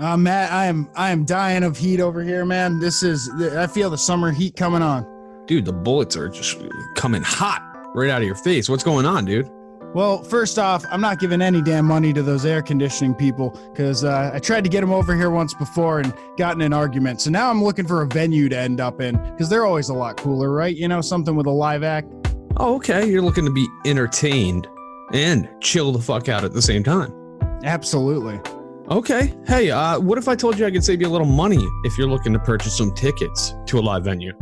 Uh, Matt, I am I am dying of heat over here, man. This is I feel the summer heat coming on. Dude, the bullets are just coming hot right out of your face. What's going on, dude? Well, first off, I'm not giving any damn money to those air conditioning people because uh, I tried to get them over here once before and got in an argument. So now I'm looking for a venue to end up in because they're always a lot cooler, right? You know, something with a live act. Oh, okay. You're looking to be entertained and chill the fuck out at the same time. Absolutely. Okay. Hey, uh, what if I told you I could save you a little money if you're looking to purchase some tickets to a live venue?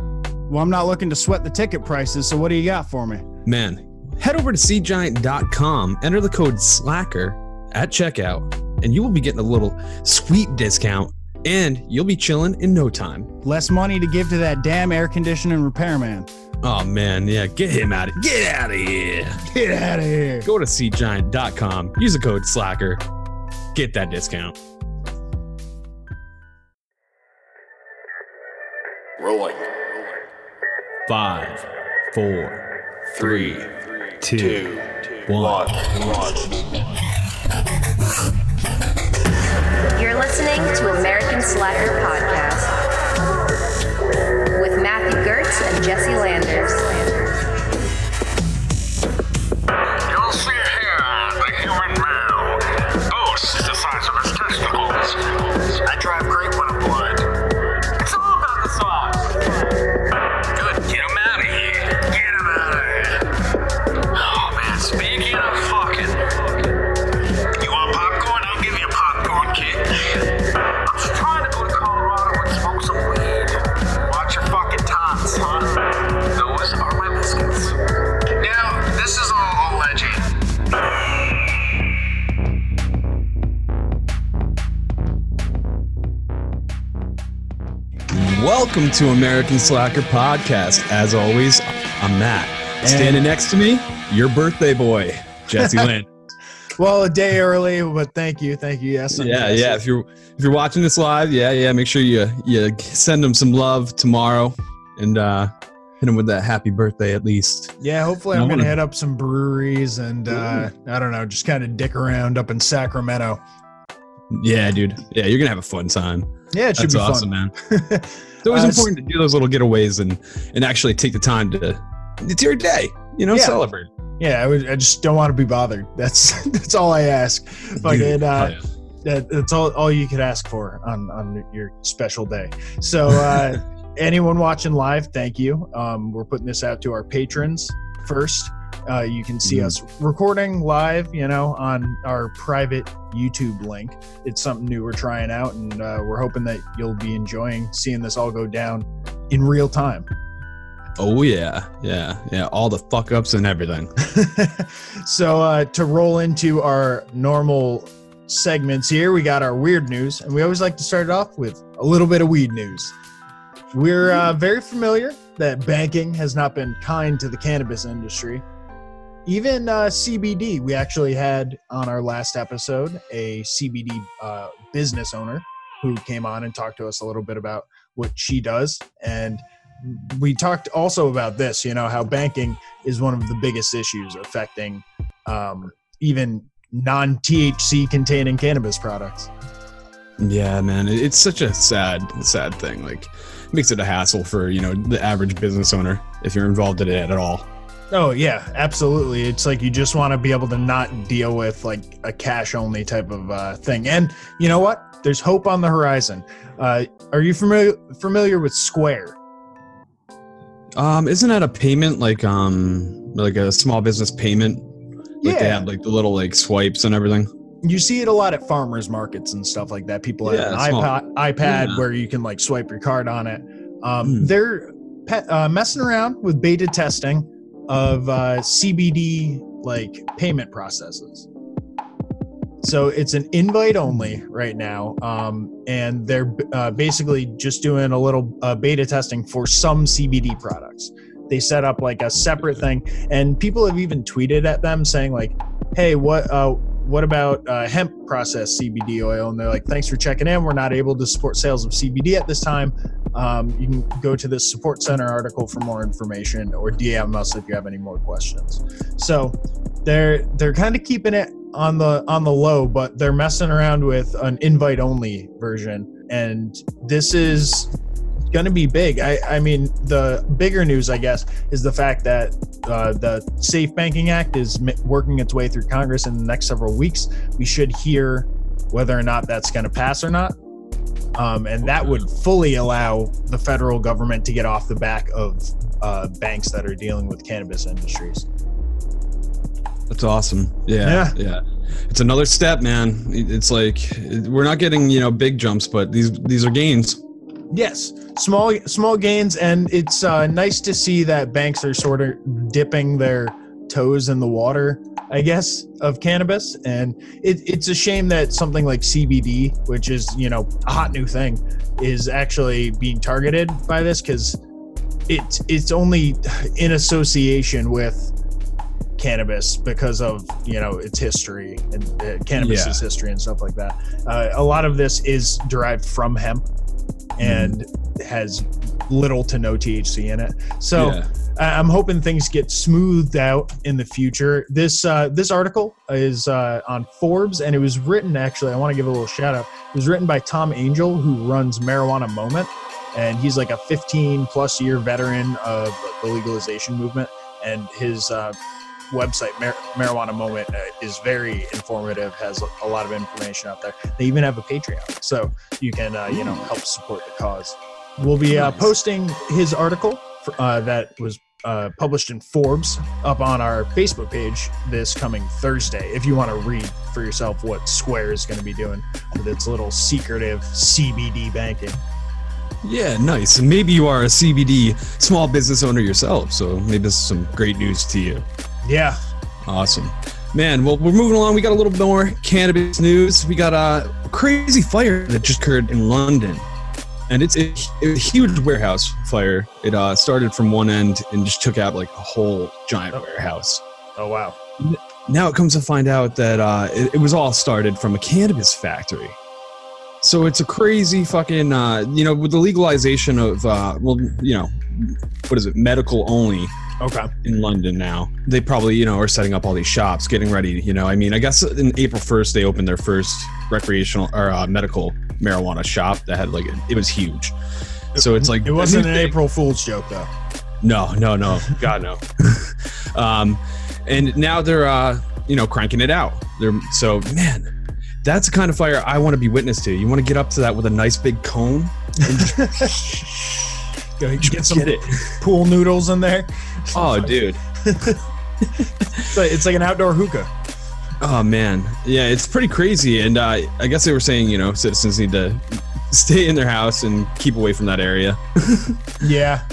Well, I'm not looking to sweat the ticket prices. So what do you got for me? Man, head over to seatgiant.com, enter the code SLACKER at checkout, and you will be getting a little sweet discount and you'll be chilling in no time. Less money to give to that damn air conditioning repairman. Oh man, yeah, get him out of get out of here. Get out of here. Go to seatgiant.com, use the code SLACKER, get that discount. Rolling. Five, four, three, two, Two. one. One. You're listening to American Slacker Podcast with Matthew Gertz and Jesse Landers. Welcome to American Slacker Podcast. As always, I'm Matt. Standing next to me, your birthday boy, Jesse Lynn. Well, a day early, but thank you, thank you. Yes. Yeah, Jesse. yeah. If you're if you're watching this live, yeah, yeah. Make sure you you send him some love tomorrow, and uh, hit him with that happy birthday at least. Yeah, hopefully I I'm gonna wanna- hit up some breweries and uh, I don't know, just kind of dick around up in Sacramento. Yeah, dude. Yeah, you're gonna have a fun time. Yeah, it should That's be awesome, fun. man. It's always Uh, important to do those little getaways and and actually take the time to it's your day, you know, Yeah. celebrate. Yeah, I, would, I just don't want to be bothered. That's that's all I ask. Fucking, uh, yeah. that, that's all, all you could ask for on on your special day. So uh, anyone watching live, thank you. Um, we're putting this out to our patrons first. Uh, you can see Mhm. us recording live, you know, on our private YouTube link. It's something new we're trying out, and uh, we're hoping that you'll be enjoying seeing this all go down in real time. Oh yeah, yeah, yeah. All the fuck ups and everything. so uh, to roll into our normal segments here, we got our weird news, and we always like to start it off with a little bit of weed news. We're uh, very familiar that banking has not been kind to the cannabis industry. Even uh, CBD, we actually had on our last episode a CBD uh, business owner who came on and talked to us a little bit about what she does. And we talked also about this, you know, how banking is one of the biggest issues affecting um, even non THC containing cannabis products. Yeah, man, it's such a sad, sad thing. Like, makes it a hassle for you know the average business owner if you're involved in it at all. Oh, yeah, absolutely. It's like you just want to be able to not deal with like a cash only type of uh, thing. And you know what? There's hope on the horizon. Uh, are you familiar familiar with Square? Um, isn't that a payment like um like a small business payment? Like they Yeah. have like the little like swipes and everything. You see it a lot at farmers markets and stuff like that. People have an small- iPad, Yeah. where you can like swipe your card on it. Um, Hmm. They're pe- uh, messing around with beta testing of uh, CBD like payment processes. So it's an invite only right now, um, and they're uh, basically just doing a little uh, beta testing for some CBD products. They set up like a separate thing, and people have even tweeted at them saying like, "Hey, what uh, what about uh, hemp processed CBD oil?" And they're like, "Thanks for checking in. We're not able to support sales of CBD at this time. Um, you can go to the support center article for more information, or DM us if you have any more questions." So they're they're kind of keeping it on the on the low, but they're messing around with an invite only version, and this is going to be big. I, I mean, the bigger news, I guess, is the fact that uh, the Safe Banking Act is working its way through Congress in the next several weeks. We should hear whether or not that's going to pass or not. Um, and that would fully allow the federal government to get off the back of uh, banks that are dealing with cannabis industries. That's awesome. Yeah, yeah. It's another step, man. It's like we're not getting you know big jumps, but these these are gains. Yes, small small gains, and it's uh, nice to see that banks are sort of dipping their toes in the water, I guess, of cannabis. And it, it's a shame that something like CBD, which is you know a hot new thing, is actually being targeted by this because it's it's only in association with cannabis because of you know its history and uh, cannabis's Yeah. history and stuff like that. Uh, a lot of this is derived from hemp and has little to no THC in it. So Yeah. I'm hoping things get smoothed out in the future. This uh, this article is uh, on Forbes, and it was written actually. I want to give a little shout out. It was written by Tom Angell, who runs Marijuana Moment, and he's like a 15 plus year veteran of the legalization movement. And his uh, website, Mar- Marijuana Moment, uh, is very informative. Has a, a lot of information out there. They even have a Patreon, so you can uh, you know help support the cause. We'll be uh, posting his article uh, that was uh, published in Forbes up on our Facebook page this coming Thursday. If you want to read for yourself what Square is going to be doing with its little secretive CBD banking. Yeah, nice. And maybe you are a CBD small business owner yourself, so maybe this is some great news to you. Yeah, Awesome. Man, well, we're moving along. We got a little more cannabis news. We got a crazy fire that just occurred in London. And it's a, a huge warehouse fire. It uh, started from one end and just took out like a whole giant warehouse. Oh wow. Now it comes to find out that uh, it, it was all started from a cannabis factory. So it's a crazy fucking, uh, you know, with the legalization of, uh, well, you know, what is it, medical only Okay. in London now. They probably, you know, are setting up all these shops, getting ready. You know, I mean, I guess in April 1st, they opened their first recreational or uh, medical marijuana shop that had like, it was huge. So it's like, It wasn't an. April Fool's joke though. No, no, no. God, no. um, and now they're, uh, you know, cranking it out. They're so, man, that's the kind of fire I want to be witness to. You want to get up to that with a nice big cone Go get some get it. pool noodles in there. Oh, dude. It's like, it's like an outdoor hookah. Oh man, yeah, it's pretty crazy. And uh, I guess they were saying, you know, citizens need to stay in their house and keep away from that area. Yeah.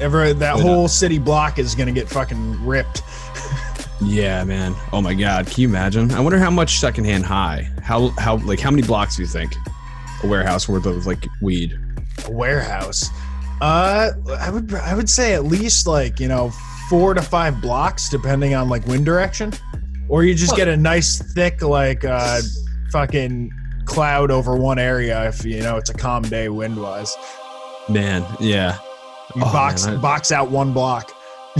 Ever that not? whole city block is gonna get fucking ripped. Yeah, man. Oh my God, can you imagine? I wonder how much secondhand high. How how like how many blocks do you think a warehouse worth of like weed? A warehouse. Uh, I would I would say at least like you know four to five blocks, depending on like wind direction, or you just get a nice thick like uh fucking cloud over one area if you know it's a calm day wind wise. Man, yeah. You Oh, box man, I- box out one block.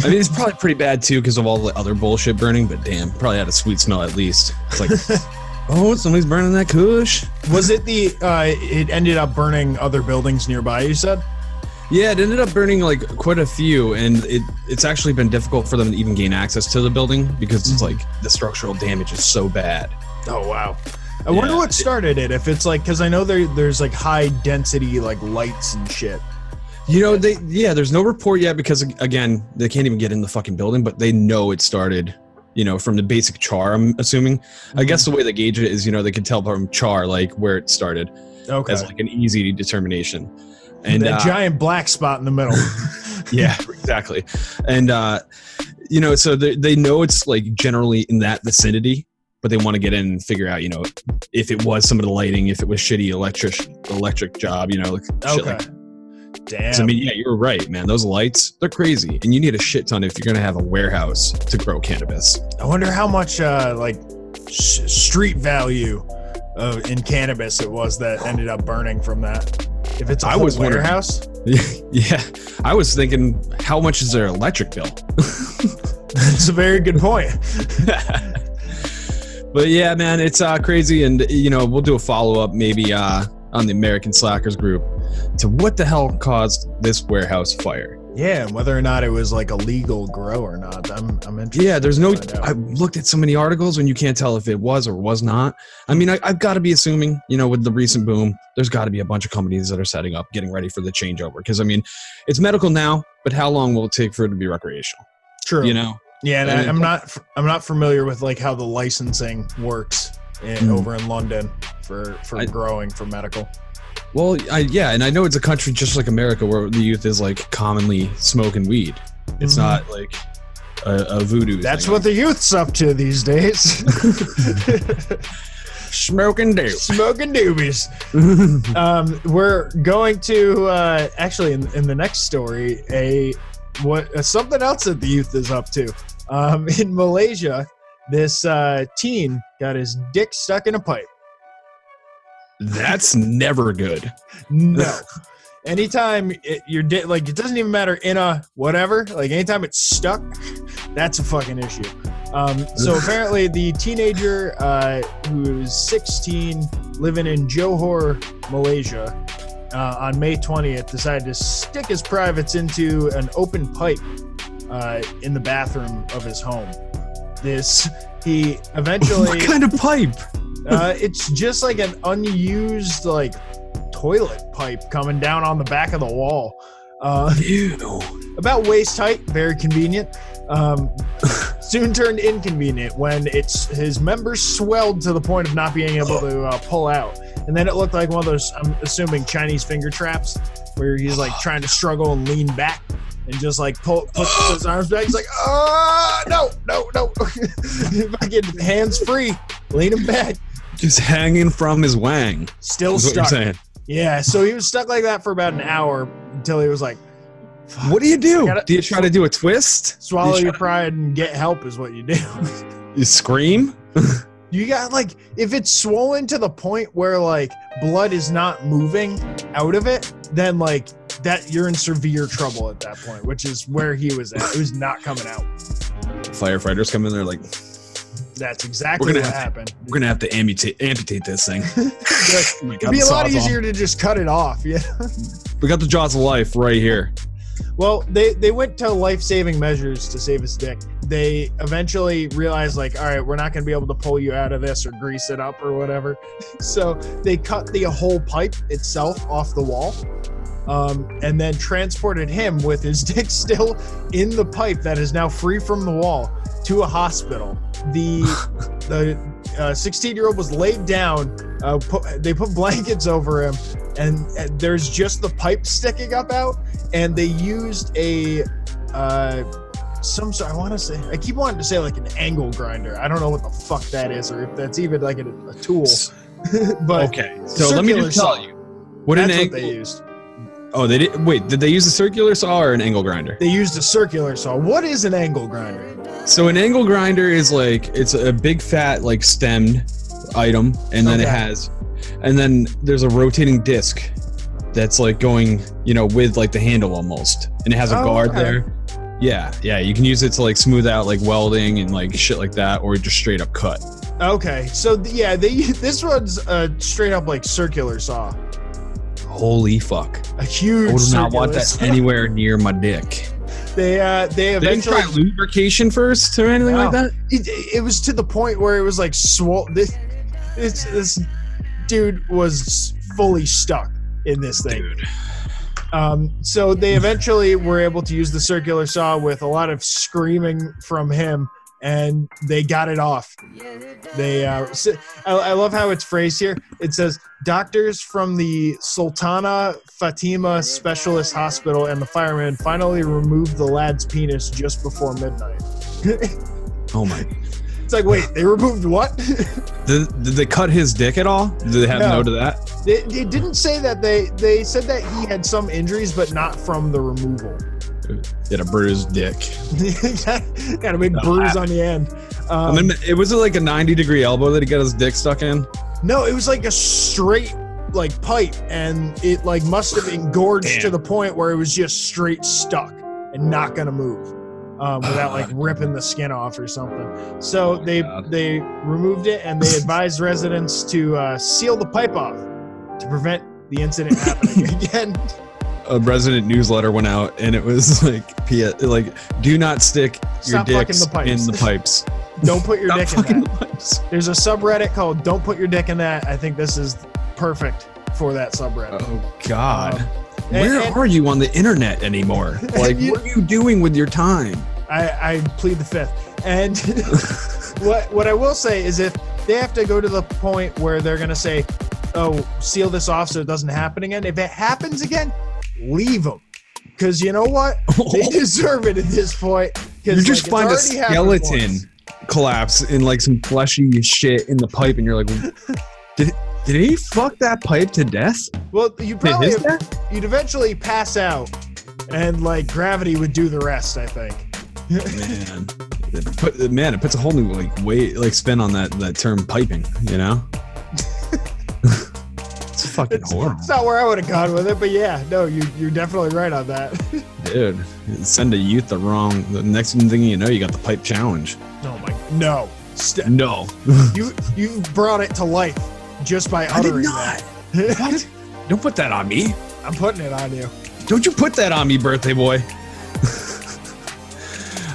I mean, it's probably pretty bad too because of all the other bullshit burning. But damn, probably had a sweet smell at least. It's like, oh, somebody's burning that Kush. Was it the uh it ended up burning other buildings nearby, you said? Yeah, it ended up burning like quite a few, and it it's actually been difficult for them to even gain access to the building because it's mm-hmm. like the structural damage is so bad. Oh wow. I wonder what started it. If it's like, because I know there there's like high density like lights and shit. You know, they yeah, there's no report yet because again, they can't even get in the fucking building, but they know it started. You know, from the basic char. I'm assuming. I guess mm-hmm. the way they gauge it is, you know, they can tell from char like where it started Okay. as like an easy determination. And that uh, giant black spot in the middle. yeah exactly and uh you know so they, they know it's like generally in that vicinity but they want to get in and figure out you know if it was some of the lighting if it was shitty electric electric job you know like shit okay. like. Damn. i mean yeah you're right man those lights they're crazy and you need a shit ton if you're gonna have a warehouse to grow cannabis I wonder how much uh like sh- street value uh, in cannabis it was that ended up burning from that. If it's a I was warehouse, yeah i was thinking how much is their electric bill That's a very good point. but yeah, man, it's uh, crazy, and you know we'll do a follow up maybe uh, on the American Slackers group to what the hell caused this warehouse fire. Yeah, whether or not it was like a legal grow or not, I'm I'm interested. Yeah, there's no. I looked at so many articles and you can't tell if it was or was not. I mean, I, I've got to be assuming, you know, with the recent boom, there's got to be a bunch of companies that are setting up, getting ready for the changeover. Because I mean, it's medical now, but how long will it take for it to be recreational? True. You know, Yeah, and I, I'm not I'm not familiar with like how the licensing works in, Hmm. over in London for for I- growing for medical. Well, I, yeah, and I know it's a country just like America where the youth is like commonly smoking weed. It's Mhm. not like a, a voodoo. That's what the youth's up to these days. smoking dope. Smoking doobies. Um, we're going to uh, actually in, in the next story a what uh, something else that the youth is up to. Um, in Malaysia, this uh, teen got his dick stuck in a pipe. That's never good. No. Anytime it, your dick, like it doesn't even matter in a whatever, like anytime it's stuck, that's a fucking issue. Um, so apparently, the teenager uh, who's 16, living in Johor, Malaysia, uh, on May 20th, decided to stick his privates into an open pipe uh, in the bathroom of his home. This he eventually what kind of pipe? Uh, it's just like an unused like toilet pipe coming down on the back of the wall. Uh, Ew. about waist height, very convenient. Um, soon turned inconvenient when it's his members swelled to the point of not being able to uh, pull out, and then it looked like one of those. I'm assuming Chinese finger traps, where he's like trying to struggle and lean back. And just like pull, push his arms back. He's like, oh no, no, no. Fucking hands free, leaning back, Just hanging from his wang. still stuck. Yeah, so he was stuck like that for about an hour until he was like, What do you do? Gotta- do you try to do a twist? swallow you your pride and get help is what you do. You scream? you got like if it's swollen to the point where like blood is not moving out of it, then like that you're in severe trouble at that point, which is where he was at. It was not coming out. Firefighters come in there like, That's exactly what gonna have happened. we're gonna have to amputate amputate this thing. We It'd be a lot easier off. to just cut it off. Yeah. We got the jaws of life right here. Well, they they went to life saving measures to save his dick. They eventually realized, like, all right, we're not going to be able to pull you out of this or grease it up or whatever. So they cut the whole pipe itself off the wall, um, and then transported him with his dick still in the pipe that is now free from the wall to a hospital. The the 16 year old was laid down. Uh, put, they put blankets over him, and, and there's just the pipe sticking up out and they used a uh some sort I want to say I keep wanting to say like an angle grinder. I don't know what the fuck that is or if that's even like a, a tool. but okay, so let me just tell saw. you. What an that's what angle? they used. Oh, they did. Wait, did they use a circular saw or an angle grinder? They used a circular saw. What is an angle grinder? So an angle grinder is like it's a big fat like stemmed item, and then it has, and then there's a rotating disc that's like going, you know, with like the handle almost, and it has a Oh, guard okay. there. Yeah, yeah, you can use it to like smooth out like welding and like shit like that, or just straight up cut. Okay, so th- yeah, they this one's a straight up like circular saw, Holy fuck! a huge. I would not want that anywhere near my dick. They uh they They eventually try lubrication first or anything like that. it, it was to the point where it was like swole. This, this this dude was fully stuck in this thing. Dude. Um, so they eventually were able to use the circular saw with a lot of screaming from him, and they got it off. They, uh, I, I love how it's phrased here. It says doctors from the Sultanah Fatimah Specialist Hospital and the firemen finally removed the lad's penis just before midnight. Oh my! It's like, wait, they removed what? Did, did they cut his dick at all? Did they have No. note of that? they, they didn't say that they they said that he had some injuries, but not from the removal. Had a bruised dick. got a big bruise on the end. Um, and then it was like a 90 degree elbow that he got his dick stuck in. no, it was like a straight like pipe, and it like must have engorged Damn. to the point where it was just straight stuck and not gonna move. um, without like ripping the skin off or something. So they God. they removed it and they advised residents to uh, seal the pipe off to prevent the incident happening again. A resident newsletter went out, and it was like, P- like, do not stick your Stop dicks the in the pipes. Don't put your dick in that. the pipes. There's a subreddit called "Don't Put Your Dick in That." I think this is perfect for that subreddit. Oh God. Um, Where and- are you on the internet anymore? Like, You- what are you doing with your time? I, I plead the fifth. And what what I will say is if they have to go to the point where they're gonna say, "Oh, seal this off so it doesn't happen again." If it happens again, leave them, because you know what? They deserve it at this point. you just like, find a it's already happened skeleton collapse in like some fleshy shit in the pipe, and you're like, did did he fuck that pipe to death? Well, you probably you'd eventually pass out, and like gravity would do the rest. I think. Man, it put, man, it puts a whole new like weight, like spin on that that term piping. You know, fucking It's, horrible, it's not where I would have gone with it, but yeah, no, you you're definitely right on that. dude. Send a youth the wrong. The next thing you know, you got the pipe challenge. oh my, no, St- No, you you brought it to life just by I did uttering not. that. What? Don't put that on me. I'm putting it on you. Don't you put that on me, birthday boy.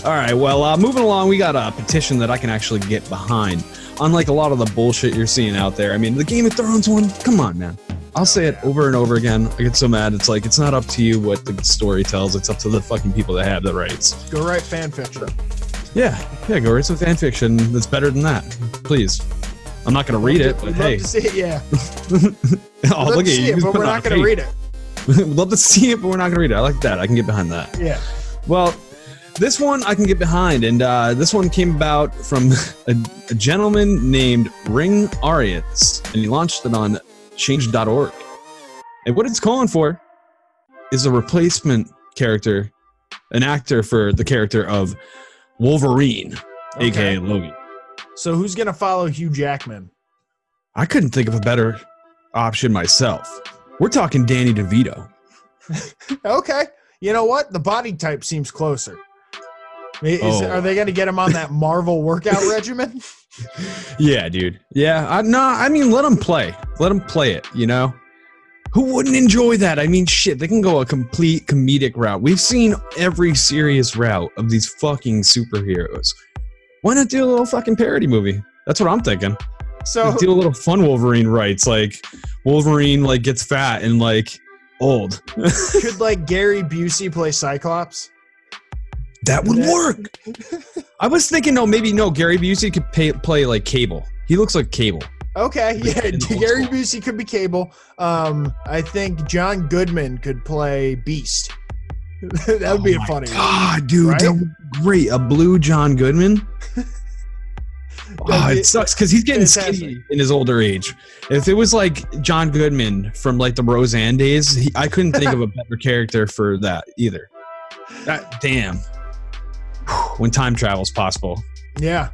All right, well, uh, moving along, we got a petition that I can actually get behind. Unlike a lot of the bullshit you're seeing out there. I mean, the Game of Thrones one, come on, man. I'll say it over and over again. I get so mad. It's like, it's not up to you what the story tells, it's up to the fucking people that have the rights. Go write fan fiction. Yeah, yeah, go write some fan fiction that's better than that. Please. I'm not going to read it, but hey. love to see it. Yeah, oh, look to at see you. it, but we're not going to read it. We'd love to see it, but we're not going to read it. I like that. I can get behind that. Yeah. Well, this one I can get behind, and uh, this one came about from a, a gentleman named Ring Arias, and he launched it on change.org. And what it's calling for is a replacement character, an actor for the character of Wolverine, Okay. aka Logan. So who's going to follow Hugh Jackman? I couldn't think of a better option myself. We're talking Danny DeVito. Okay. You know what? The body type seems closer. Is, Oh. Are they going to get him on that Marvel workout regimen? Yeah, dude. Yeah, I, no, I mean, let them play. Let them play it. You know, who wouldn't enjoy that? I mean, shit, they can go a complete comedic route. We've seen every serious route of these fucking superheroes. Why not do a little fucking parody movie? That's what I'm thinking. So do a little fun Wolverine rights, like Wolverine like gets fat and like old. could like Gary Busey play Cyclops? That would work. I was thinking, no, maybe no. Gary Busey could pay, play like Cable. He looks like Cable. Okay, yeah, Gary school. Busey could be Cable. Um, I think John Goodman could play Beast. that would be Oh a my funny one. God, dude, Right? that would be great. A blue John Goodman. Oh, it sucks because he's getting fantastic. skinny in his older age. If it was like John Goodman from like the Roseanne days, he, I couldn't think of a better character for that either. That damn. When time travel is possible. Yeah,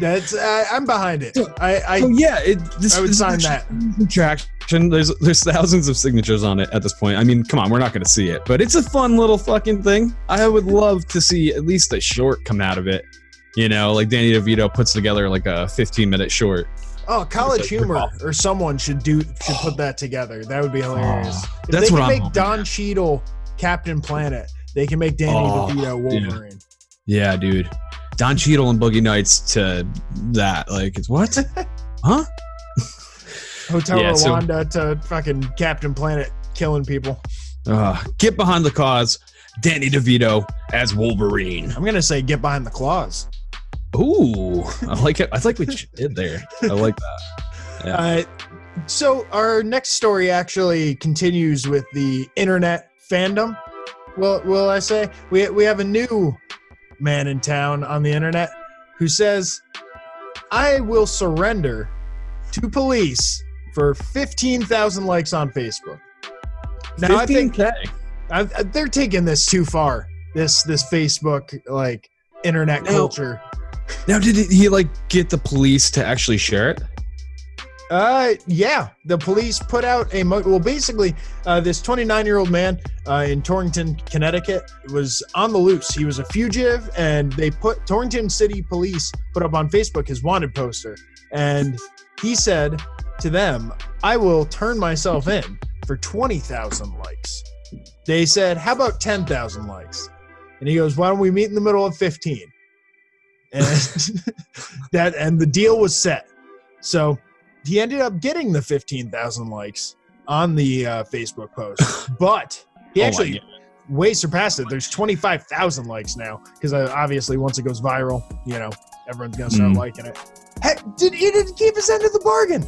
that's I, I'm behind it. I, I So yeah, it, this, I would this sign that. Traction. There's there's thousands of signatures on it at this point. I mean, come on, we're not going to see it, but it's a fun little fucking thing. I would love to see at least a short come out of it. You know, like Danny DeVito puts together like a 15 minute short. Oh, College like Humor or someone should do should put that together. That would be hilarious. Oh, if that's they what can I'm make Don man. Cheadle Captain Planet, they can make Danny Oh, DeVito. Wolverine. Yeah, dude. Don Cheadle and Boogie Nights to that. Like, it's what? huh? Hotel Yeah, so- Rwanda to fucking Captain Planet killing people. Uh, get behind the cause. Danny DeVito as Wolverine. I'm gonna say get behind the claws. Ooh, I like it. I like what you did there. I like that. Yeah. Uh, so our next story actually continues with the internet fandom. Well, will I say we we have a new man in town on the internet who says, "I will surrender to police for fifteen thousand likes on Facebook." Now I think 15K. I, they're taking this too far. This this Facebook like internet No. culture. Now, did he like get the police to actually share it? Uh, yeah, the police put out a mo- well. Basically, uh, this 29 year old man uh, in Torrington, Connecticut, was on the loose. He was a fugitive, and they put Torrington City Police put up on Facebook his wanted poster, and he said to them, "I will turn myself in for 20,000 likes." They said, "How about 10,000 likes?" And he goes, "Why don't we meet in the middle of 15?" And that and the deal was set. So he ended up getting the 15,000 likes on the uh, Facebook post, but he Oh actually way surpassed it. There's 25,000 likes now because uh, obviously once it goes viral, you know, everyone's gonna start Mm. liking it. Heck, did he didn't keep his end of the bargain?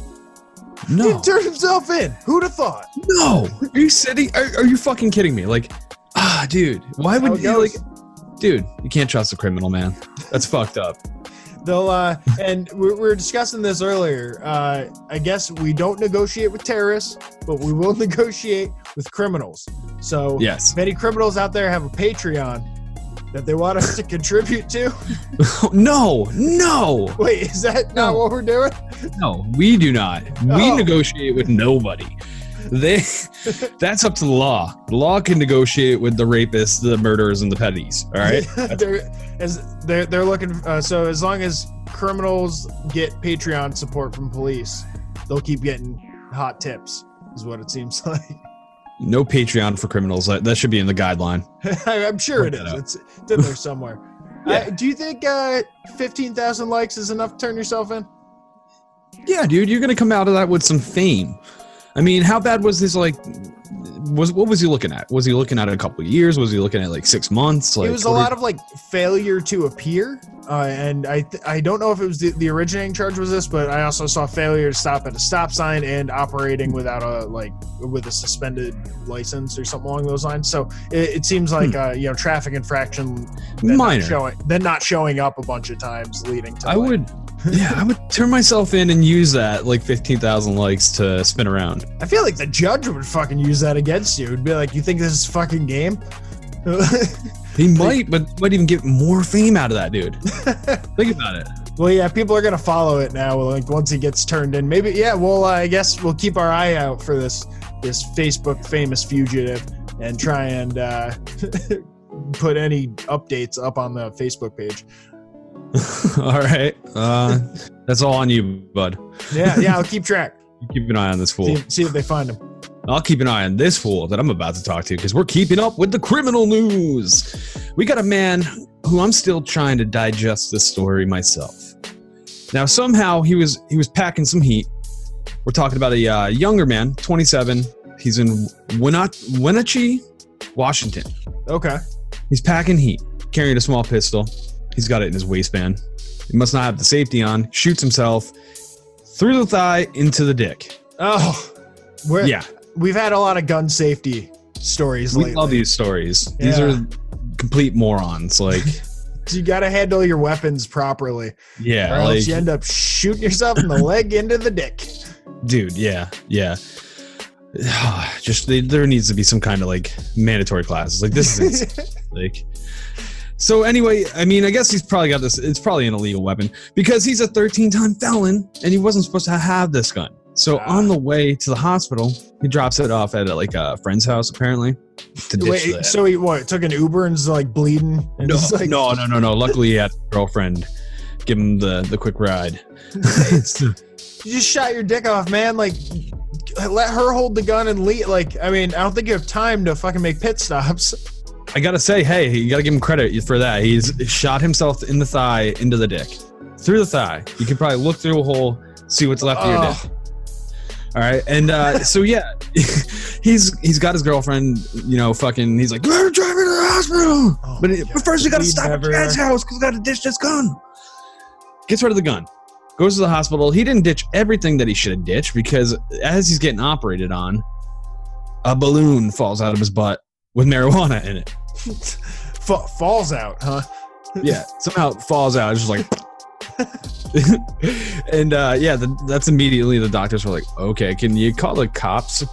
He No, didn't turn himself in. Who'd have thought? no. Are you sitting? Are, are you fucking kidding me? Like, ah, dude. Why would you like, dude? You can't trust a criminal, man. That's fucked up. They'll uh, and we we were discussing this earlier. Uh, I guess we don't negotiate with terrorists, but we will negotiate with criminals. So Yes. if any criminals out there have a Patreon that they want us to contribute to, no, no, wait, is that not what we're doing? no. We do not. We Oh. negotiate with nobody. They. That's up to the law. The law can negotiate with the rapists, the murderers, and the petties. All right. they're, as they're they're looking. Uh, so as long as criminals get Patreon support from police, they'll keep getting hot tips. Is what it seems like. No Patreon for criminals. That that should be in the guideline. I'm sure it Work is. It's, it's in there somewhere. Yeah. Uh, do you think uh, 15,000 likes is enough to turn yourself in? Yeah, dude, you're gonna come out of that with some fame. I mean, how bad was this? Like, was what was he looking at? Was he looking at a couple of years? Was he looking at like six months? Like, it was a lot of like failure to appear, uh, and I th- I don't know if it was the, the originating charge was this, but I also saw failure to stop at a stop sign and operating without a like with a suspended license or something along those lines. So it, it seems like uh, you know traffic infraction, then not minor. showing, then not showing up a bunch of times, leading to I like- would, yeah, I would turn myself in and use that like fifteen thousand likes to spin around. I feel like the judge would fucking use that against you. It'd be like, you think this is fucking game? He might, but might even get more fame out of that dude. Think about it. well, yeah, people are gonna follow it now. Like once he gets turned in, maybe yeah. Well, uh, I guess we'll keep our eye out for this this Facebook famous fugitive and try and uh, put any updates up on the Facebook page. all right, uh, that's all on you, bud. Yeah, yeah, I'll keep track. Keep an eye on this fool. See, see if they find him. I'll keep an eye on this fool that I'm about to talk to because we're keeping up with the criminal news. We got a man who I'm still trying to digest this story myself. Now, somehow he was he was packing some heat. We're talking about a uh, younger man, 27. He's in Wenat- Wenatchee, Washington. Okay. He's packing heat, carrying a small pistol. He's got it in his waistband. He must not have the safety on. Shoots himself through the thigh into the dick. Oh, we're, Yeah, we've had a lot of gun safety stories we lately. love these stories. These are complete morons. Like, You got to handle your weapons properly, Yeah. or yeah, else like, you end up shooting yourself in the leg into the dick. dude, yeah, yeah. Just they, there needs to be some kind of like mandatory classes. Like this is like. So anyway, I mean, I guess he's probably got this. It's probably an illegal weapon because he's a 13-time felon and he wasn't supposed to have this gun. So Ah. on the way to the hospital, he drops it off at like a friend's house apparently. Wait, so he what? Took an Uber and's like bleeding. And no, like, no, no, no, no. Luckily, he had a girlfriend give him the the quick ride. You just shot your dick off, man. Like, let her hold the gun and lead. Like, I mean, I don't think you have time to fucking make pit stops. I gotta say, hey, you gotta give him credit for that. He's shot himself in the thigh into the dick, through the thigh. You can probably look through a hole, see what's left of your Oh. dick. All right, and uh, so yeah, he's he's got his girlfriend. You know, fucking. He's like, "We're driving to the hospital," Oh but, it- but first we gotta stop at everywhere. Dad's house because we gotta ditch this gun. Gets rid of the gun. Goes to the hospital. He didn't ditch everything that he should have ditched because as he's getting operated on, a balloon falls out of his butt with marijuana in it. Fa- falls out, huh? yeah somehow it falls out it's just like and uh yeah the, that's immediately the doctors were like okay can you call the cops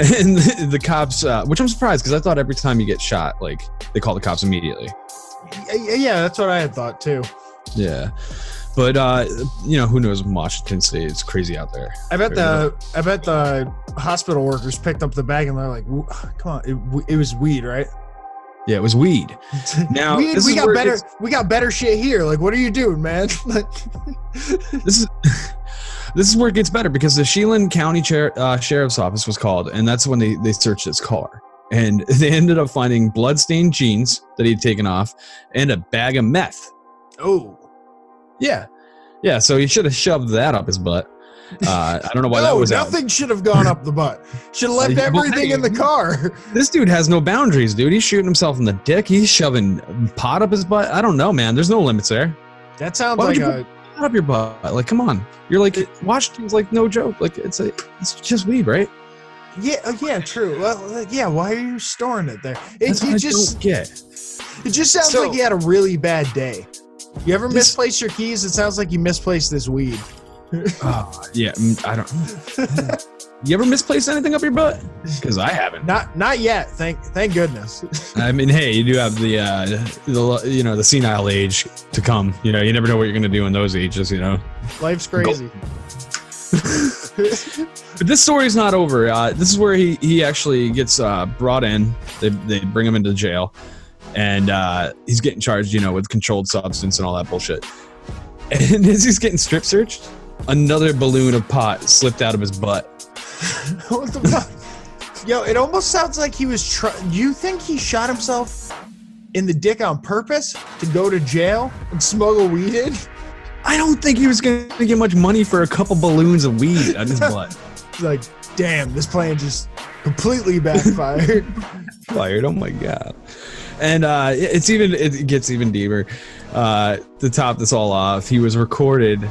and the, the cops uh, which i'm surprised because i thought every time you get shot like they call the cops immediately Yeah, that's what I had thought too. yeah But uh, you know, who knows? Washington State, it's crazy out there. I bet the I bet the hospital workers picked up the bag and they're like, "Come on, it, it was weed, right?" Yeah, it was weed. Now, weed, we got better. We got better shit here. Like, what are you doing, man? This is this is where it gets better because the Chelan County Chair, uh, Sheriff's Office was called, and that's when they they searched his car, and they ended up finding bloodstained jeans that he'd taken off and a bag of meth. oh, Yeah, yeah. So he should have shoved that up his butt. Uh, I don't know why that no, was out. nothing should have gone up the butt. Should have left well, everything hey. in the car. This dude has no boundaries, dude. He's shooting himself in the dick. He's shoving pot up his butt. I don't know, man. There's no limits there. That sounds Why like you a. Pot up your butt. Like, come on. You're like Washington's like no joke. Like it's a it's just weed, right? Yeah, uh, yeah, true. Well, uh, yeah. Why are you storing it there? It, That's what I just don't get. it just sounds So- like you had a really bad day. You ever This- misplace your keys? It sounds like you misplaced this weed. Oh, yeah, mm, I don't. you ever misplaced anything up your butt? Because I haven't. Not not yet. Thank thank goodness. I mean, hey, you do have the, uh, the you know the senile age to come. You know, you never know what you're gonna do in those ages. You know. Life's crazy. But this story's not over. Uh, this is where he he actually gets uh, brought in. They they bring him into jail, and uh, he's getting charged, you know, with controlled substance and all that bullshit. And as he's getting strip searched, another balloon of pot slipped out of his butt. what the fuck? Yo, it almost sounds like he was trying. Do you think he shot himself in the dick on purpose to go to jail and smuggle weed in? I don't think he was going to get much money for a couple balloons of weed on his butt. Like, damn, this plan just completely backfired. Fired. Oh my god. And uh, it's even it gets even deeper. Uh, to top this all off, he was recorded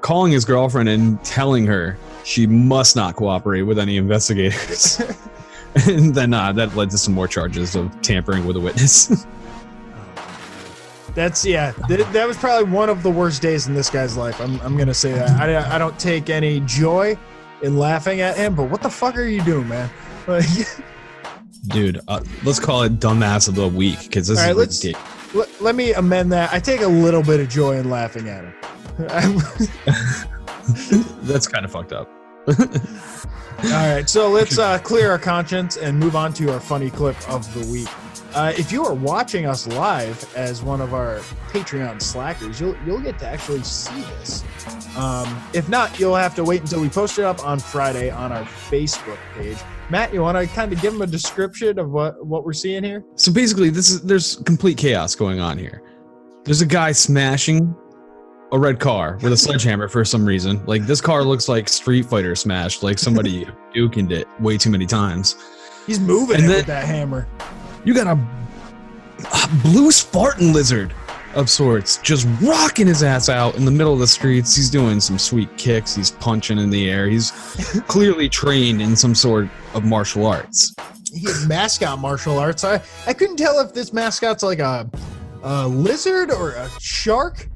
calling his girlfriend and telling her she must not cooperate with any investigators. and then uh, that led to some more charges of tampering with a witness. That's yeah. Th- that was probably one of the worst days in this guy's life. I'm, I'm gonna say that. I, I don't take any joy in laughing at him, but what the fuck are you doing, man? Like, Dude, uh, let's call it dumbass of the week because this All right, is let's- ridiculous. let, let me amend that. I take a little bit of joy in laughing at him. That's kind of fucked up. All right, so let's uh, clear our conscience and move on to our funny clip of the week. Uh, if you are watching us live as one of our Patreon slackers, you'll you'll get to actually see this. Um, if not, you'll have to wait until we post it up on Friday on our Facebook page. Matt, you want to kind of give them a description of what what we're seeing here? So basically, this is there's complete chaos going on here. There's a guy smashing a red car with a sledgehammer for some reason. Like this car looks like Street Fighter smashed, like somebody duking it way too many times. He's moving And it then- with that hammer. You got a, a blue Spartan lizard of sorts just rocking his ass out in the middle of the streets. He's doing some sweet kicks. He's punching in the air. He's clearly trained in some sort of martial arts. He has mascot martial arts. I I couldn't tell if this mascot's like a, a lizard or a shark.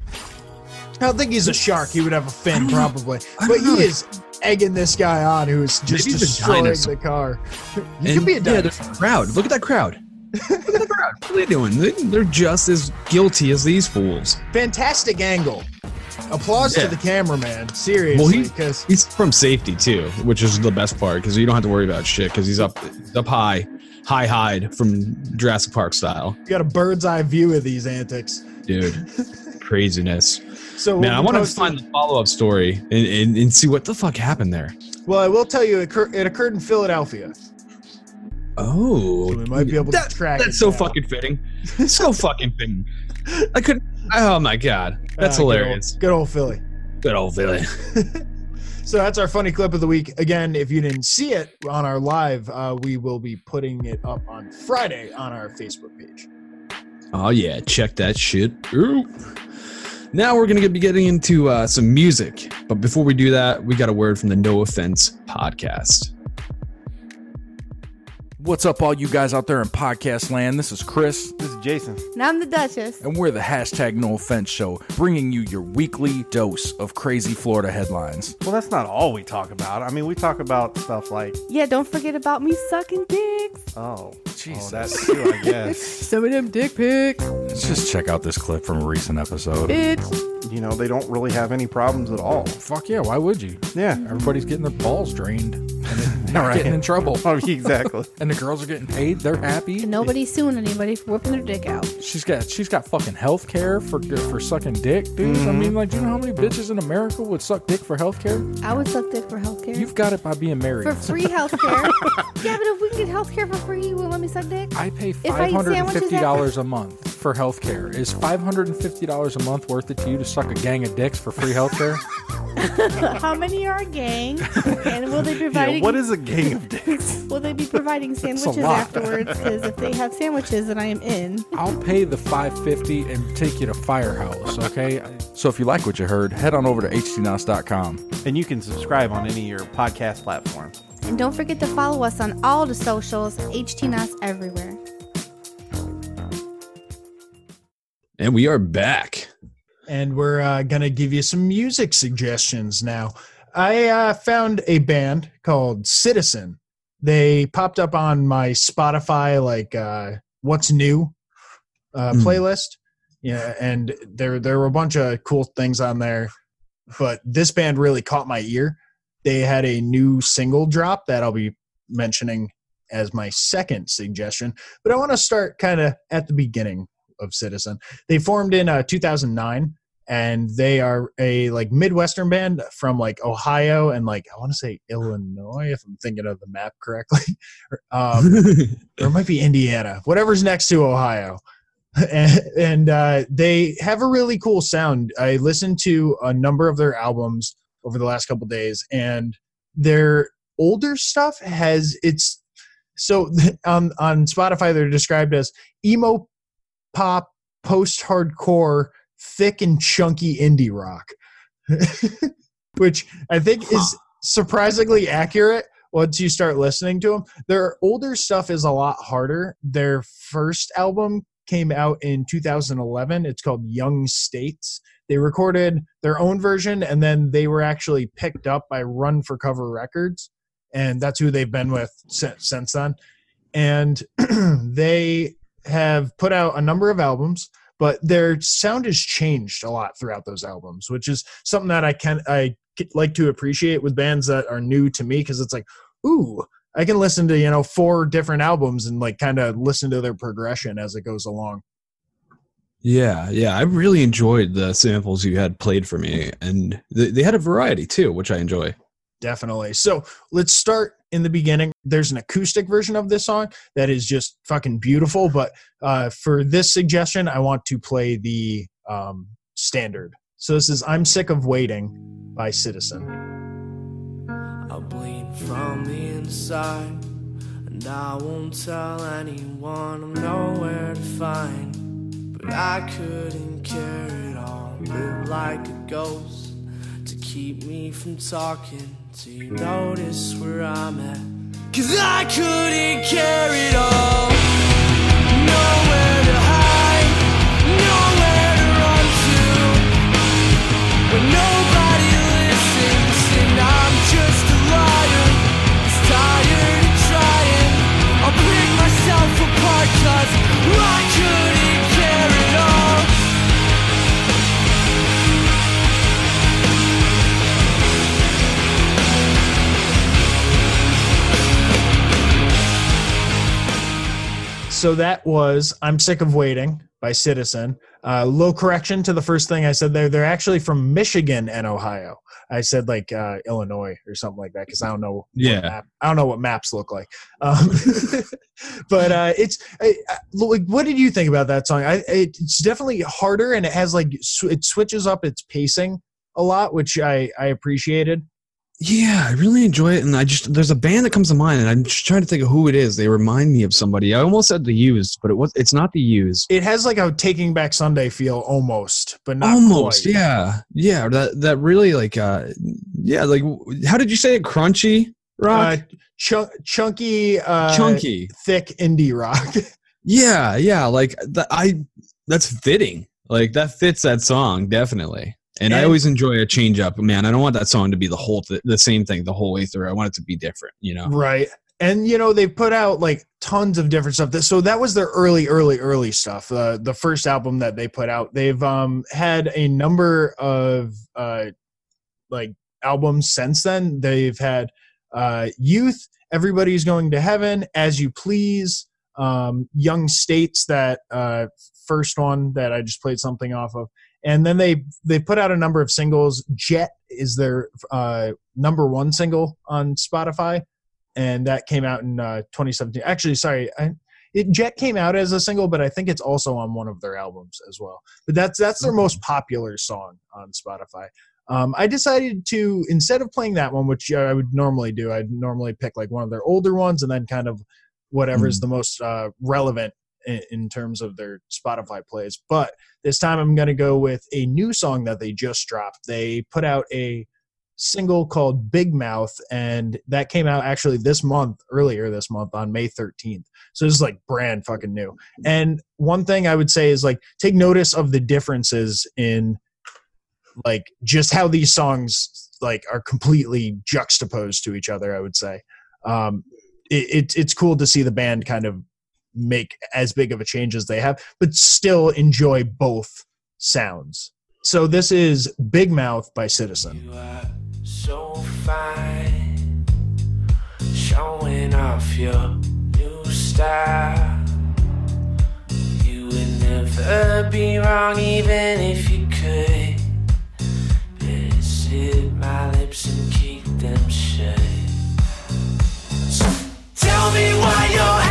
I don't think he's a shark. He would have a fin probably, but know. he is egging this guy on who is just Maybe destroying the car. He And, could be a dinosaur. a crowd. Look at that crowd. Look at the crowd. What are they doing? They, they're just as guilty as these fools. Fantastic angle. Applause Yeah. to the cameraman. Well, Seriously, he- because He's from safety too, which is the best part because you don't have to worry about shit because he's up up high, high hide from Jurassic Park style, you got a bird's eye view of these antics. dude. Craziness, So man. I want to find the follow up story and, and, and see what the fuck happened there. Well, I will tell you, it, occur- it occurred in Philadelphia. Oh, So we might be able that- to track. That's so down. fucking fitting. so fucking fitting. I could. Oh my god, that's Ah, good old- hilarious. Good old Philly. Good old Philly. So that's our funny clip of the week. Again, if you didn't see it on our live, uh, we will be putting it up on Friday on our Facebook page. Oh yeah, check that shit. Ooh. Now we're gonna be getting into uh, some music, but before we do that, we got a word from the No Offense podcast. What's up, all you guys out there in podcast land? This is Chris, This is Jason. And I'm the Duchess. and we're the hashtag No Offense Show, bringing you your weekly dose of crazy Florida headlines. Well, that's not all we talk about. I mean, we talk about stuff like, Yeah, don't forget about me sucking dicks. oh, oh Jesus. oh that too, I guess. Some of them dick pics, Let's just check out this clip from a recent episode. bitch. you know, they don't really have any problems at all. Fuck yeah, why would you? Yeah. Everybody's getting their balls drained and then not Right. getting in trouble. Oh, exactly. And the girls are getting paid. They're happy. And nobody's suing anybody for whipping their dick out. She's got she's got fucking health care for for sucking dick, dude. I mean, mm-hmm. like, do you know how many bitches in America would suck dick for health care? I would suck dick for health care. You've got it by being married. for free health care. yeah, but if we can get health care for free, you will let me suck dick? I pay I five eat sandwiches fifty dollars a month for health care. Is five hundred and fifty dollars a month worth it to you to suck a gang of dicks for free health care? How many are a gang? And will they be Yeah, providing? what is a gang of dicks? Will they be providing sandwiches lot. afterwards? Because if they have sandwiches, then I am in. I'll pay the five fifty and take you to Firehouse. Okay. So if you like what you heard, head on over to htnos.com. And you can subscribe on any of your podcast platforms. And don't forget to follow us on all the socials, HTNUS everywhere. And we are back. and we're uh, gonna give you some music suggestions now. I uh, found a band called Citizen. They popped up on my Spotify like uh, "What's New" uh, Hmm. playlist. Yeah, and there there were a bunch of cool things on there, but this band really caught my ear. They had a new single drop that I'll be mentioning as my second suggestion, but I want to start kind of at the beginning of Citizen. They formed in uh, 2009, and they are a like Midwestern band from like Ohio and like I want to say Illinois, if I'm thinking of the map correctly, um, or it might be Indiana, whatever's next to Ohio. And, and uh, they have a really cool sound. I listened to a number of their albums over the last couple days, and their older stuff has it's so on on Spotify they're described as emo pop, post hardcore, thick and chunky indie rock, which I think is surprisingly accurate once you start listening to them. Their older stuff is a lot harder. Their first album came out in 2011. It's called Young States. They recorded their own version and then they were actually picked up by Run for Cover Records. And that's who they've been with since, since then. And they have put out a number of albums, but their sound has changed a lot throughout those albums, which is something that I can I like to appreciate with bands that are new to me because it's like, ooh, I can listen to you know four different albums and like kind of listen to their progression as it goes along. Yeah, yeah. I really enjoyed the samples you had played for me, and they, they had a variety too, which I enjoy. Definitely. So let's start in the beginning. There's an acoustic version of this song that is just fucking beautiful. But uh, for this suggestion, I want to play the um, standard. So this is "I'm Sick of Waiting" by Citizen. I bleed from the inside, and I won't tell anyone I'm nowhere to find. But I couldn't care at all, live like a ghost to keep me from talking till you notice where I'm at. Cause I couldn't care at all, nowhere to hide, nowhere to run to. When nobody listens and I'm just a liar It's tired trying I'll pick myself apart cause I couldn't So that was "I'm Sick of Waiting" by Citizen. Uh, low correction to the first thing I said there. They're actually from Michigan and Ohio. I said like uh, Illinois or something like that because I don't know. what Yeah. map- I don't know what maps look like. Um, but uh, it's I, I- like, what did you think about that song? I, it's definitely harder and it has like sw- it switches up its pacing a lot, which I I appreciated. Yeah, I really enjoy it, and I just there's a band that comes to mind, and I'm just trying to think of who it is. They remind me of somebody. I almost said the Used, but it was it's not the Used. It has like a Taking Back Sunday feel almost, but not Almost, quite. yeah, yeah. That that really like, uh yeah, like how did you say it? Crunchy. rock, Uh, chunk, chunky, uh, chunky. thick indie rock. Yeah, yeah. Like. I. That's fitting. Like that fits that song definitely. And, I always enjoy a change up. Man, I don't want that song to be the whole th- the same thing the whole way through. I want it to be different. You know. Right. And you know they put out like tons of different stuff. So that was their early, early, early stuff. Uh, the first album that they put out. They've um, had a number of uh, like albums since then. They've had uh, Youth, Everybody's Going to Heaven, As You Please, um, Young States. That uh, first one that I just played something off of. And then they they put out a number of singles. Jet is their uh, number one single on Spotify and that came out in uh, 2017. Actually, sorry, I, it Jet came out as a single, but I think it's also on one of their albums as well. But that's that's their most popular song on Spotify. Um, I decided to instead of playing that one, which I would normally do, I'd normally pick like one of their older ones and then kind of whatever is the most uh, relevant in, in terms of their Spotify plays. But this time I'm going to go with a new song that they just dropped. They put out a single called Big Mouth, and that came out actually this month, earlier this month on May 13th. So this is like brand fucking new. And one thing I would say is like take notice of the differences in like just how these songs like are completely juxtaposed to each other. I would say um, it, it, it's cool to see the band kind of make as big of a change as they have, but still enjoy both sounds. So this is Big Mouth by Citizen. So fine, showing off your new style. You would never be wrong, even if you could. Sit my lips and keep them shut. Tell me why you're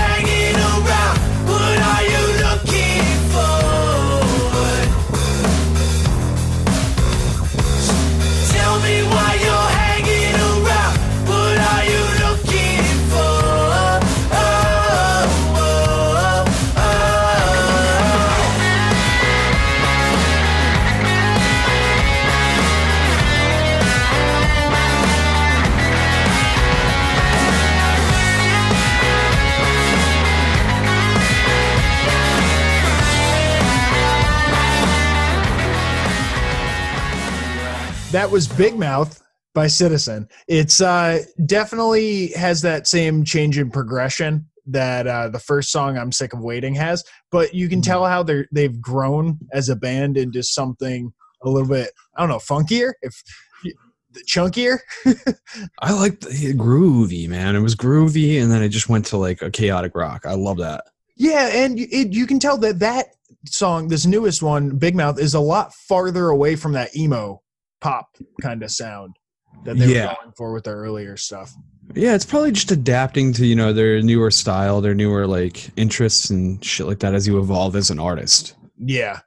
That was Big Mouth by Citizen. It's uh, definitely has that same change in progression that uh, the first song "I'm Sick of Waiting" has, but you can tell how they're they've grown as a band into something a little bit I don't know funkier, if chunkier. I like the groovy, man. It was groovy, and then it just went to like a chaotic rock. I love that. Yeah, and it, you can tell that that song, this newest one, Big Mouth, is a lot farther away from that emo pop kind of sound that they Yeah. were going for with their earlier stuff. Yeah, it's probably just adapting to you know their newer style, their newer like interests and shit like that as you evolve as an artist. Yeah.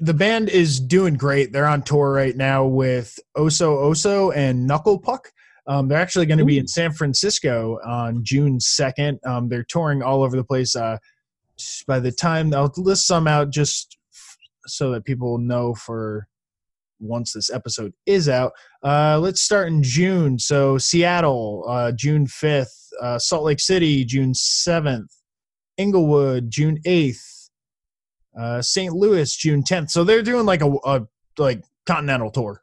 The band is doing great. They're on tour right now with Oso Oso and Knuckle Puck. Um, they're actually going to be in San Francisco on June 2nd. Um, they're touring all over the place. Uh, by the time I'll list some out just so that people know for once this episode is out. Uh, let's start in June. So Seattle, uh, June 5th, uh, Salt Lake City, June 7th, Inglewood, June 8th, uh, St. Louis, June 10th. So they're doing like a, a like continental tour.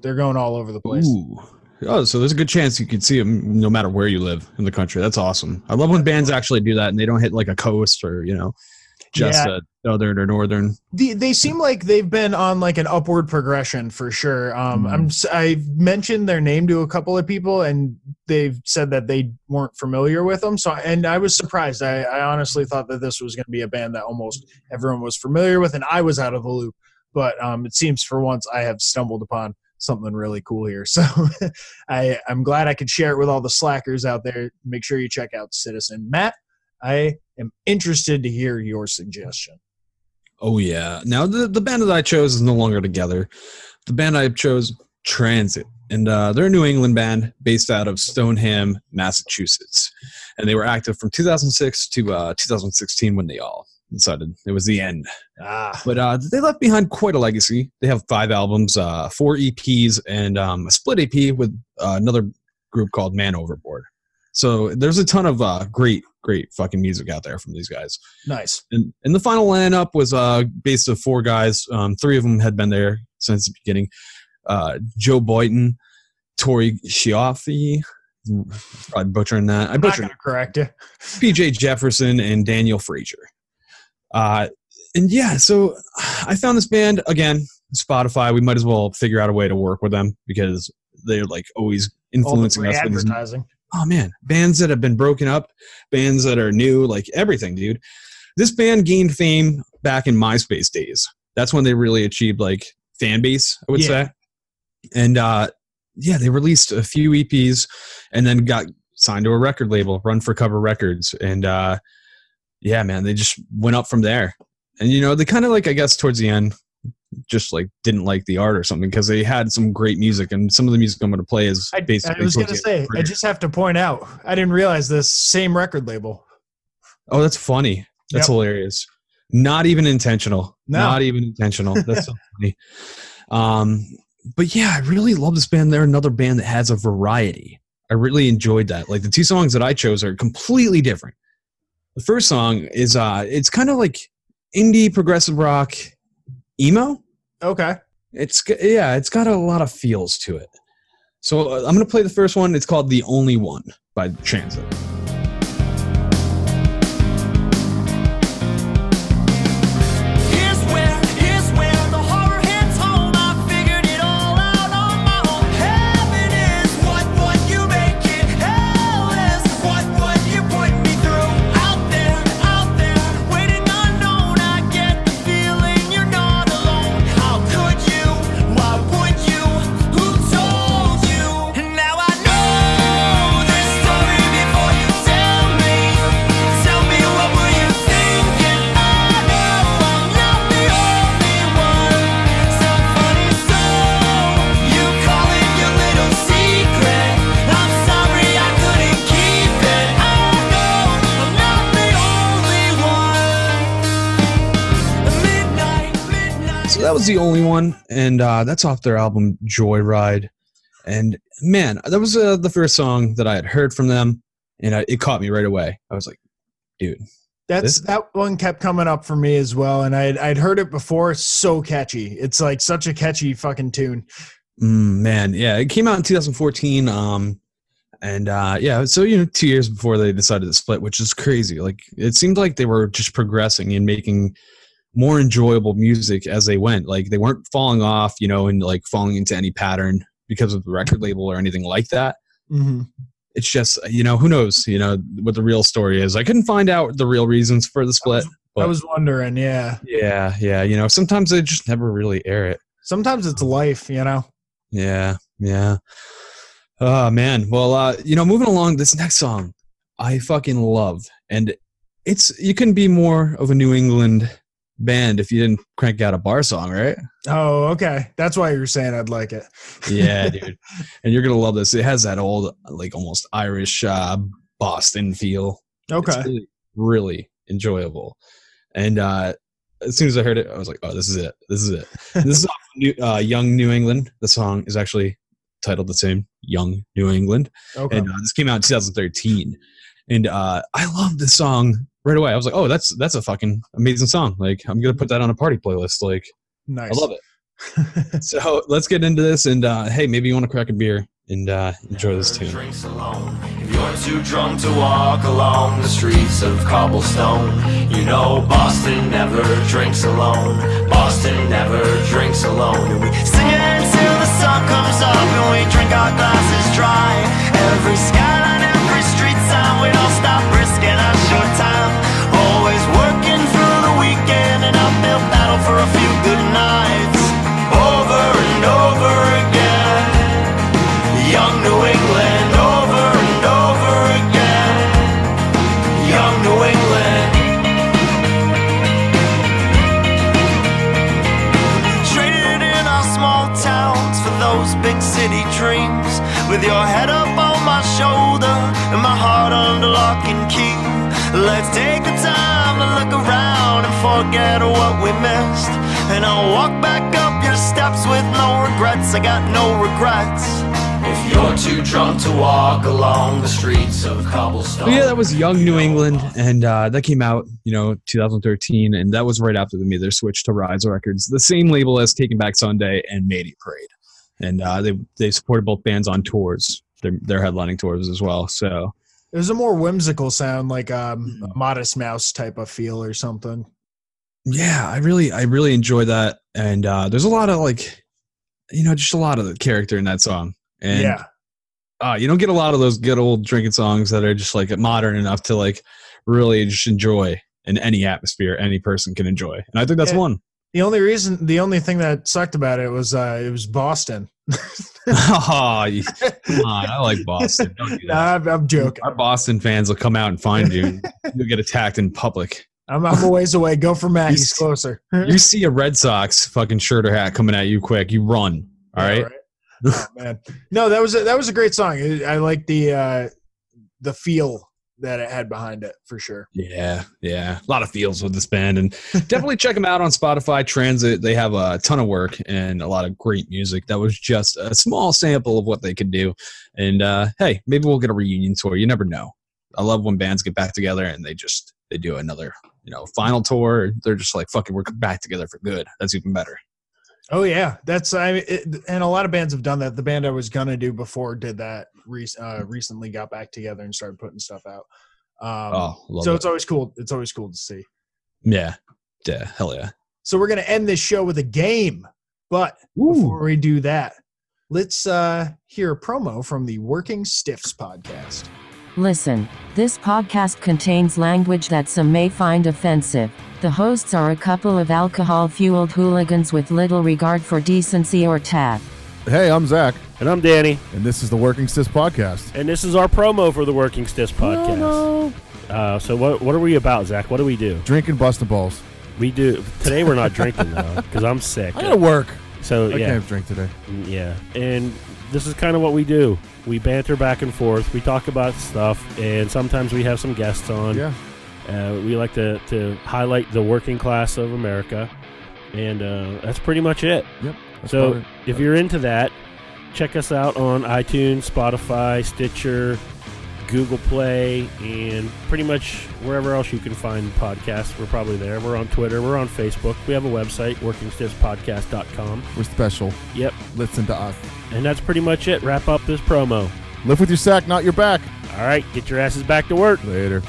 They're, going all over the place. Ooh. Oh, so there's a good chance you could see them no matter where you live in the country. That's awesome. I love when bands actually do that and they don't hit like a coast or you know just Yeah. a southern or northern. The, they seem like they've been on like an upward progression for sure. Um, I'm s- I've mentioned their name to a couple of people and they've said that they weren't familiar with them. So and I was surprised. I, I honestly thought that this was going to be a band that almost everyone was familiar with, and I was out of the loop. But um, it seems for once I have stumbled upon something really cool here. So I I'm glad I could share it with all the slackers out there. Make sure you check out Citizen Matt. I am interested to hear your suggestion. Oh yeah. Now the the band that I chose is no longer together. The band I chose, Transit, and uh, they're a New England band based out of Stoneham, Massachusetts, and they were active from 2006 to uh, 2016 when they all decided it was the end. Ah, But uh, they left behind quite a legacy. They have five albums, uh, four EPs, and um, a split EP with uh, another group called Man Overboard. So there's a ton of uh, great, great fucking music out there from these guys. Nice. And, and the final lineup was uh, based of four guys. Um, three of them had been there since the beginning. Uh, Joe Boynton, Tori Schiaffi, I'm butchering that. I I'm not butchered gonna correct you. PJ Jefferson and Daniel Frazier. Uh, and yeah, so I found this band again, Spotify. We might as well figure out a way to work with them because they're like always the influencing us. with these- advertising. Oh man, bands that have been broken up, bands that are new, like everything, dude. This band gained fame back in MySpace days. That's when they really achieved like fan base, I would Yeah. say. And uh yeah, they released a few EPs and then got signed to a record label, Run for Cover Records. And uh yeah, man, they just went up from there. And you know, they kind of like I guess towards the end just like didn't like the art or something because they had some great music and some of the music I'm going to play is I, basically I was end of say, I just have to point out, I didn't realize this same record label. Oh, that's funny. That's Yep. hilarious. Not even intentional. No. Not even intentional. That's so funny. Um, but yeah, I really love this band. They're another band that has a variety. I really enjoyed that. Like the two songs that I chose are completely different. The first song is uh it's kind of like indie progressive rock emo. Okay. It's yeah, it's got a lot of feels to it. So uh, I'm gonna play the first one. It's called "The Only One" by Transit. That was the only one, and uh, that's off their album Joyride. And man, that was uh, the first song that I had heard from them, and I, it caught me right away. I was like, dude, That's This- that one kept coming up for me as well, and I'd I'd heard it before. So catchy. It's like such a catchy fucking tune. mm, man, yeah, it came out in 2014. Um, and uh, yeah, so you know, two years before they decided to split, which is crazy. Like it seemed like they were just progressing and making more enjoyable music as they went. Like they weren't falling off, you know, and like falling into any pattern because of the record label or anything like that. Mm-hmm. it's just you know who knows you know what the real story is i couldn't find out the real reasons for the split I But- was wondering, yeah. yeah yeah you know sometimes they just never really air it Sometimes it's life, you know. yeah yeah oh man well uh you know moving along this next song i fucking love and it's you can be more of a new england band if you didn't crank out a bar song right Oh, okay. That's why you're saying I'd like it. yeah dude and you're gonna love this it has that old like almost irish uh boston feel Okay. It's really, really enjoyable. And uh, as soon as I heard it, I was like, "Oh, this is it! This is it! this is off New, uh, Young New England." The song is actually titled the same, "Young New England," Okay. and uh, this came out in 2013. And uh, I love this song right away. I was like, "Oh, that's that's a fucking amazing song! Like, I'm gonna put that on a party playlist. Like, nice. I love it." so let's get into this. And uh, hey, maybe you want to crack a beer and uh, enjoy this tune. drinks alone. If you're too drunk to walk along the streets of cobblestone, you know Boston never drinks alone. Boston never drinks alone. And we sing it until the sun comes up and we drink our glasses dry. Every skyline, I got no regrets. If You're too drunk to walk along the streets of cobblestone. But yeah, that was Young New England, and uh, that came out, you know, 2013, and that was right after they made their switch to Rise Records, the same label as Taking Back Sunday and Mayday Parade, and uh, they they supported both bands on tours. They're, they're headlining tours as well. So It was a more whimsical sound, like um, a Modest Mouse type of feel or something. yeah, I really I really enjoy that, and uh, there's a lot of like, you know, just a lot of the character in that song, and yeah, uh, you don't get a lot of those good old drinking songs that are just like modern enough to like really just enjoy in any atmosphere any person can enjoy. And i think that's Yeah. one. The only reason, the only thing that sucked about it was uh, it was Boston. oh, you- come on i like boston. Don't do Nah, I'm, I'm joking. our boston fans will come out and find you. You'll get attacked in public I'm, I'm a ways away. Go for Matt. He's closer. you see a red sox fucking shirt or hat coming at you quick you run all Yeah, right Oh, man. No, that was a, that was a great song. I I like the uh, the feel that it had behind it for sure. Yeah, yeah, a lot of feels with this band, and definitely check them out on Spotify Transit. They have a ton of work and a lot of great music. That was just a small sample of what they could do, and uh, hey, maybe we'll get a reunion tour. You never know. I love when bands get back together and they just they do another you know final tour. They're just like fucking, we're back together for good. That's even better. Oh yeah, that's I mean, it, and a lot of bands have done that. The band I was gonna do before did that. Re- uh, recently got back together and started putting stuff out. Um, Oh, so it. it's always cool. It's always cool to see. Yeah, yeah, hell yeah. So we're gonna end this show with a game, but before we do that, let's uh, hear a promo from the Working Stiffs podcast. Listen, this podcast contains language that some may find offensive. The hosts are a couple of alcohol fueled hooligans with little regard for decency or tact. Hey, I'm Zach, And I'm Danny, and this is the Working Stiffs Podcast. and this is our promo for the Working Stiffs podcast. Uh, so what what are we about, Zach? What do we do? Drinking busting balls. We do today. We're not drinking though because I'm sick. I gotta work. So I yeah, can't drink today. Mm, yeah, and this is kind of what we do. We banter back and forth. We talk about stuff, and sometimes we have some guests on. Yeah. Uh, we like to, to highlight the working class of America, and uh, that's pretty much it. Yep. So if you're into that, check us out on iTunes, Spotify, Stitcher, Google Play, and pretty much wherever else you can find podcasts. We're probably there. We're on Twitter. We're on Facebook. We have a website, workingstiffspodcast.com. we're special. Yep. Listen to us. And that's pretty much it. Wrap up this promo. Live with your sack, not your back. All right, get your asses back to work. Later.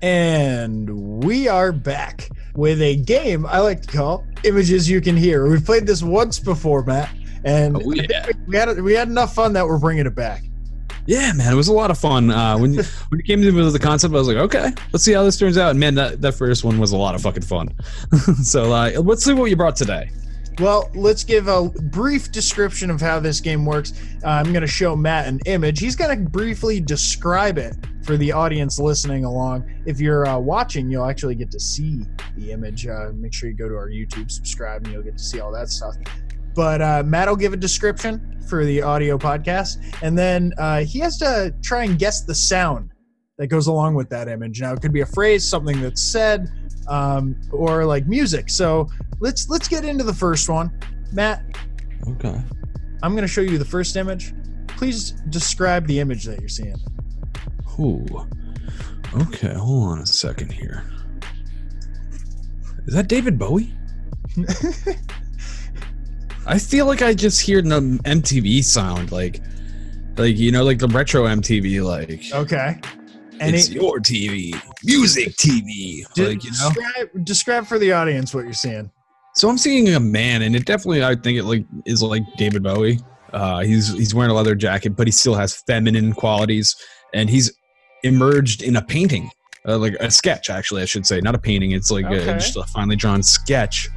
And we are back with a game I like to call Images You Can Hear. We've played this once before, Matt, and Oh, yeah. we had we had enough fun that we're bringing it back. Yeah, man, it was a lot of fun. Uh, when you, when you came to me with the concept, I was like, okay, let's see how this turns out. And man, that, that first one was a lot of fucking fun. so uh, let's see what you brought today. Well, let's give a brief description of how this game works. Uh, I'm going to show Matt an image. He's going to briefly describe it for the audience listening along. If you're uh, watching, you'll actually get to see the image. Uh, make sure you go to our YouTube, subscribe, and you'll get to see all that stuff. But uh, Matt will give a description for the audio podcast, and then uh, he has to try and guess the sound that goes along with that image. Now, it could be a phrase, something that's said, um, or like music. So let's let's get into the first one. Matt, Okay. I'm going to show you the first image. Please describe the image that you're seeing. Ooh. Okay, hold on a second here. Is that David Bowie? I feel like I just hear the MTV sound, like, like you know, like the retro MTV, like Okay. And it's it- your TV, music TV, de- like you know. describe, describe for the audience what you're seeing. So I'm seeing a man, and it definitely I think it like is like David Bowie. Uh, he's he's wearing a leather jacket, but he still has feminine qualities, and he's emerged in a painting, uh, like a sketch, actually, I should say, not a painting. It's like Okay. a, just a finely drawn sketch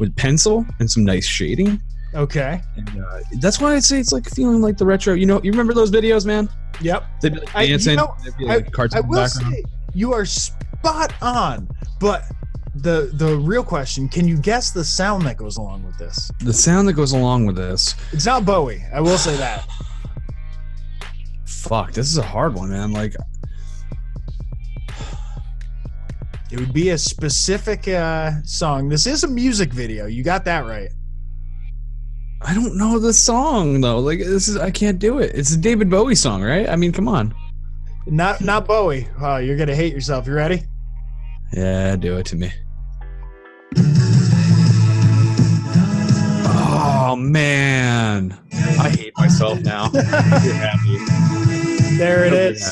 with pencil and some nice shading. Okay. And uh, that's why I say it's like feeling like the retro. You know, you remember those videos, man? Yep. They'd be like I- you dancing. know, they'd be I, cartoon I will background. say you are spot on, but the the real question: Can you guess the sound that goes along with this? The sound that goes along with this. It's not Bowie. I will say that. Fuck, this is a hard one, man. Like, It would be a specific uh, song. This is a music video. You got that right. I don't know the song though. Like this is I can't do it. It's a David Bowie song, right? I mean, come on. Not not Bowie. Oh, you're gonna hate yourself. You ready? Yeah, do it to me. Oh man, I hate myself now. There it is.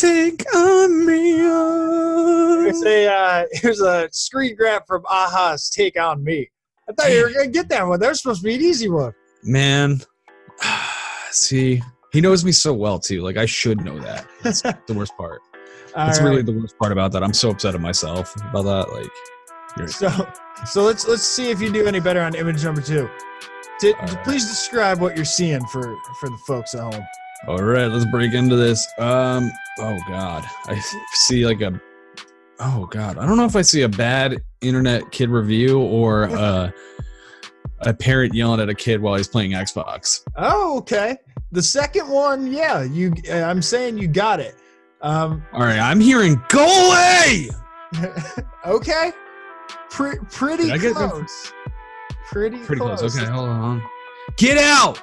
Take on me. Here's a uh, here's a screen grab from a-ha's "Take on Me." I thought you were gonna get that one. That was supposed to be an easy one. Man, see, he knows me so well too. Like I should know that. That's the worst part. That's All really the worst part about that. I'm so upset at myself about that. Like, you're- So, so let's let's see if you do any better on image number two. Di- Please describe what you're seeing for for the folks at home. all right, let's break into this. Um, oh god, I see like a. Oh god, I don't know if I see a bad internet kid review or uh, a parent yelling at a kid while he's playing Xbox. Oh, okay. The second one, yeah, you. uh, I'm saying you got it. Um, All right, I'm hearing "Go away." okay. Pre- pretty close. Pretty, Pretty close. close. Okay, hold on. Get out!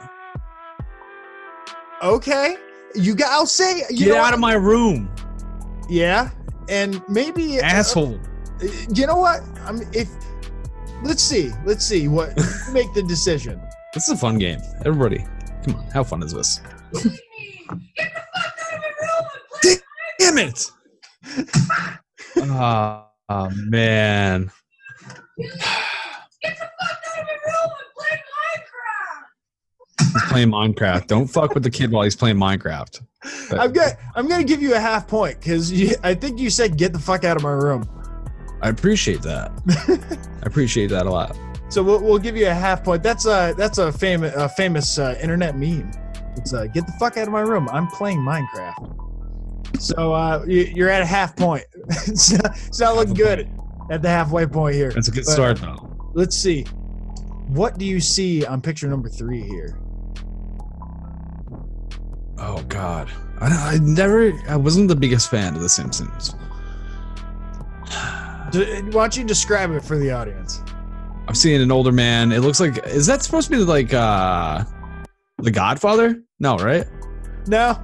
Okay. You got. I'll say. You Get out what? of my room, Yeah, and maybe asshole! Uh, you know what? I mean, if let's see, let's see what make the decision. This is a fun game. Everybody, come on. How fun is this? Damn it! Ah, oh, man. He's playing Minecraft. Don't fuck with the kid while he's playing Minecraft. I'm gonna I'm gonna give you a half point because I think you said get the fuck out of my room. I appreciate that. I appreciate that a lot. So we'll, we'll give you a half point. That's a that's a famous a famous uh, internet meme. It's uh, get the fuck out of my room. I'm playing Minecraft. So uh, you, you're at a half point. it's, not, it's not looking good at the halfway point here. That's a good But start, though. Let's see. What do you see on picture number three here? Oh God, I, I never. I wasn't the biggest fan of The Simpsons. D- Why don't you describe it for the audience? I'm seeing an older man. It looks like is that supposed to be like uh the Godfather? No, right? No,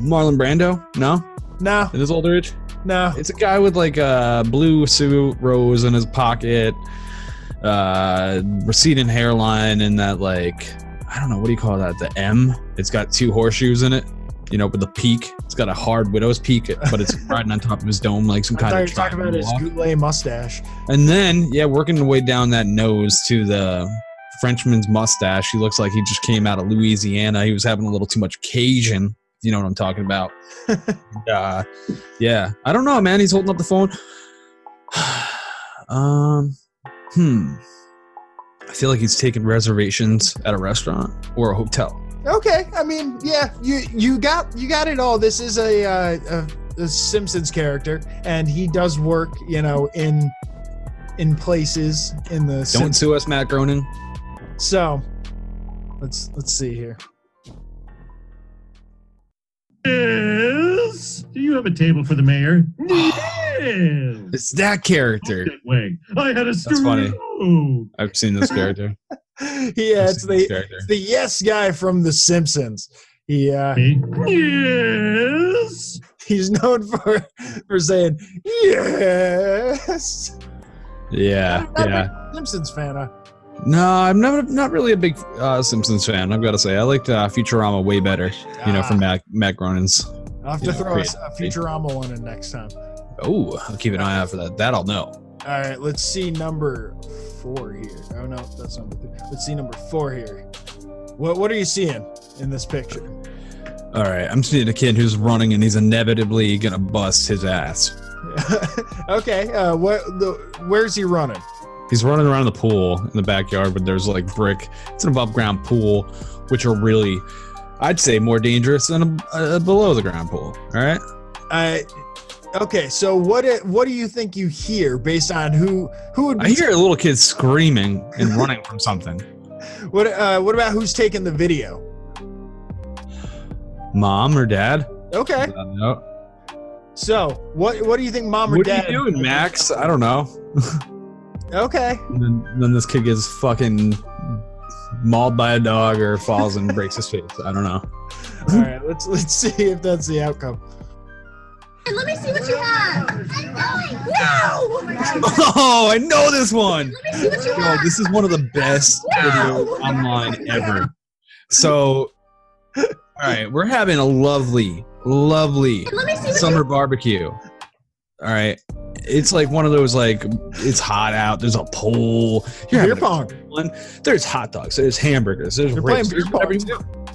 Marlon Brando? No, no, in his older age. no. It's a guy with like a blue suit, rose in his pocket, uh, receding hairline, and that like I don't know what do you call that? The M. It's got two horseshoes in it. You know, with the peak. It's got a hard widow's peak, but it's riding on top of his dome like some I kind of were talking about his goulet mustache. And then, yeah, working the way down that nose to the Frenchman's mustache, he looks like he just came out of Louisiana. He was having a little too much Cajun. You know what I'm talking about? Uh, yeah, I don't know, man. He's holding up the phone. um, hmm. I feel like he's taking reservations at a restaurant or a hotel. Okay, I mean, yeah, you you got you got it all. This is a, uh, a, a Simpsons character, and he does work, you know, in in places in the. Don't Sim- sue us, Matt Groening. so, let's let's see here. Yes. Do you have a table for the mayor? Yes. It's that character. Wait, I had a That's funny. I've seen this character. Yeah, it's the character. it's the yes guy from The Simpsons. He uh, Yes. he's known for for saying yes. Yeah, Not a yeah. big Simpsons fan. Huh? No, I'm not not really a big uh, Simpsons fan. I've got to say, I liked uh, Futurama way better. You know, from Matt Matt Groening's. I'll have you to know, throw a, a Futurama one in next time. Oh, I'll keep an eye out for that. That I'll know. All right, let's see number four here. Oh no, that's number three. Let's see number four here. What what are you seeing in this picture? All right, I'm seeing a kid who's running and he's inevitably gonna bust his ass. okay, uh, what the where's he running? He's running around the pool in the backyard, but there's like brick. It's an above ground pool, which are really, I'd say, more dangerous than a, a below the ground pool. All right. Uh, okay, so what what do you think you hear based on who who would be I hear a little kid screaming and running from something. what uh, what about who's taking the video? Mom or dad? Okay, no. so what what do you think mom or dad? What are you doing, Max? I don't know. Okay, And then, then this kid gets fucking mauled by a dog or falls and breaks his face. I don't know. All right, let's let's see if that's the outcome. And let me see what you have. No! Oh, I know this one. Let me see what you Yo, have. this is one of the best videos online ever. So, all right, we're having a lovely, lovely Let me see what summer barbecue. All right. It's like one of those like it's hot out. There's a pole. You're Beer pong. fun. There's hot dogs. There's hamburgers. There's You're ribs, playing beer there's whatever pong.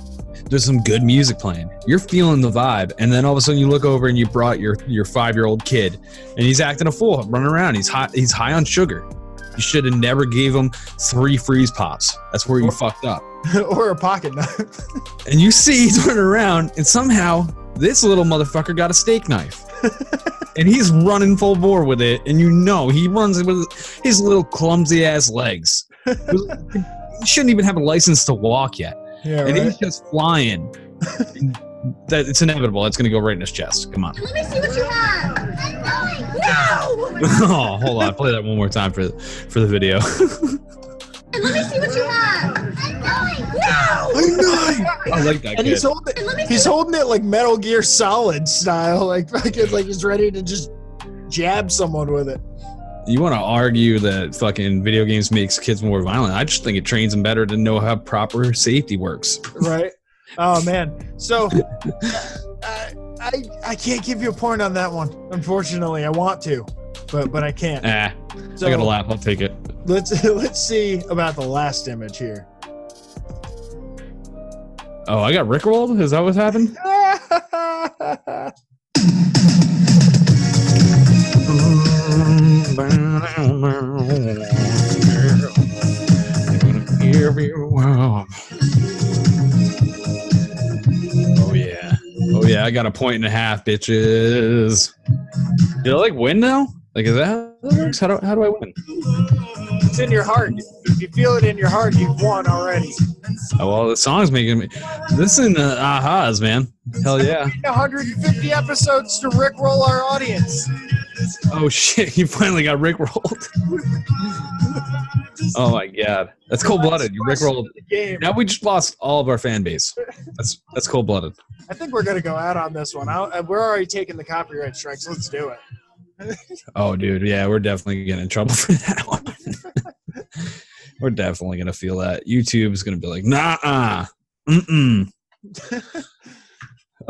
There's some good music playing. You're feeling the vibe, and then all of a sudden you look over and you brought your your five year old kid, and he's acting a fool, running around. He's hot. He's high on sugar. You should have never gave him three freeze pops. That's where you fucked up. or a pocket knife. And you see he's running around, and somehow this little motherfucker got a steak knife. and he's running full bore with it, and you know he runs with his little clumsy ass legs. he shouldn't even have a license to walk yet. Yeah, and right. he's just flying. That it's inevitable. It's gonna go right in his chest. Come on. Let me see what you have. I'm going. No! oh, hold on. Play that one more time for for the video. And let me see what you have. I know it. No! I know. I like that And he's holding it. He's holding it like Metal Gear Solid style, like fucking like he's ready to just jab someone with it. You want to argue that fucking video games makes kids more violent? I just think it trains them better to know how proper safety works. right? Oh man. So I, I I can't give you a point on that one. Unfortunately, I want to, but but I can't. Ah, So- I gotta laugh. I'll take it. Let's let's see about the last image here. Oh, I got rickrolled. Is that what happened? Oh yeah. Oh yeah. I got a point and a half, bitches. Did I like win now? Like is that how that works? How do how do I win? It's in your heart. If you feel it in your heart, you've won already. Oh well, the song's making me listen to ahas, man. Hell yeah. 150 episodes to rickroll our audience. Oh shit, you finally got rickrolled. oh my god. That's cold blooded. You rickrolled. game. Now we just lost all of our fan base. That's that's cold blooded. I think we're gonna go out on this one. I, we're already taking the copyright strikes. Let's do it. Oh dude, yeah, we're definitely getting in trouble for that one. we're definitely gonna feel that. YouTube's gonna be like, nah uh. Mm-mm. Oh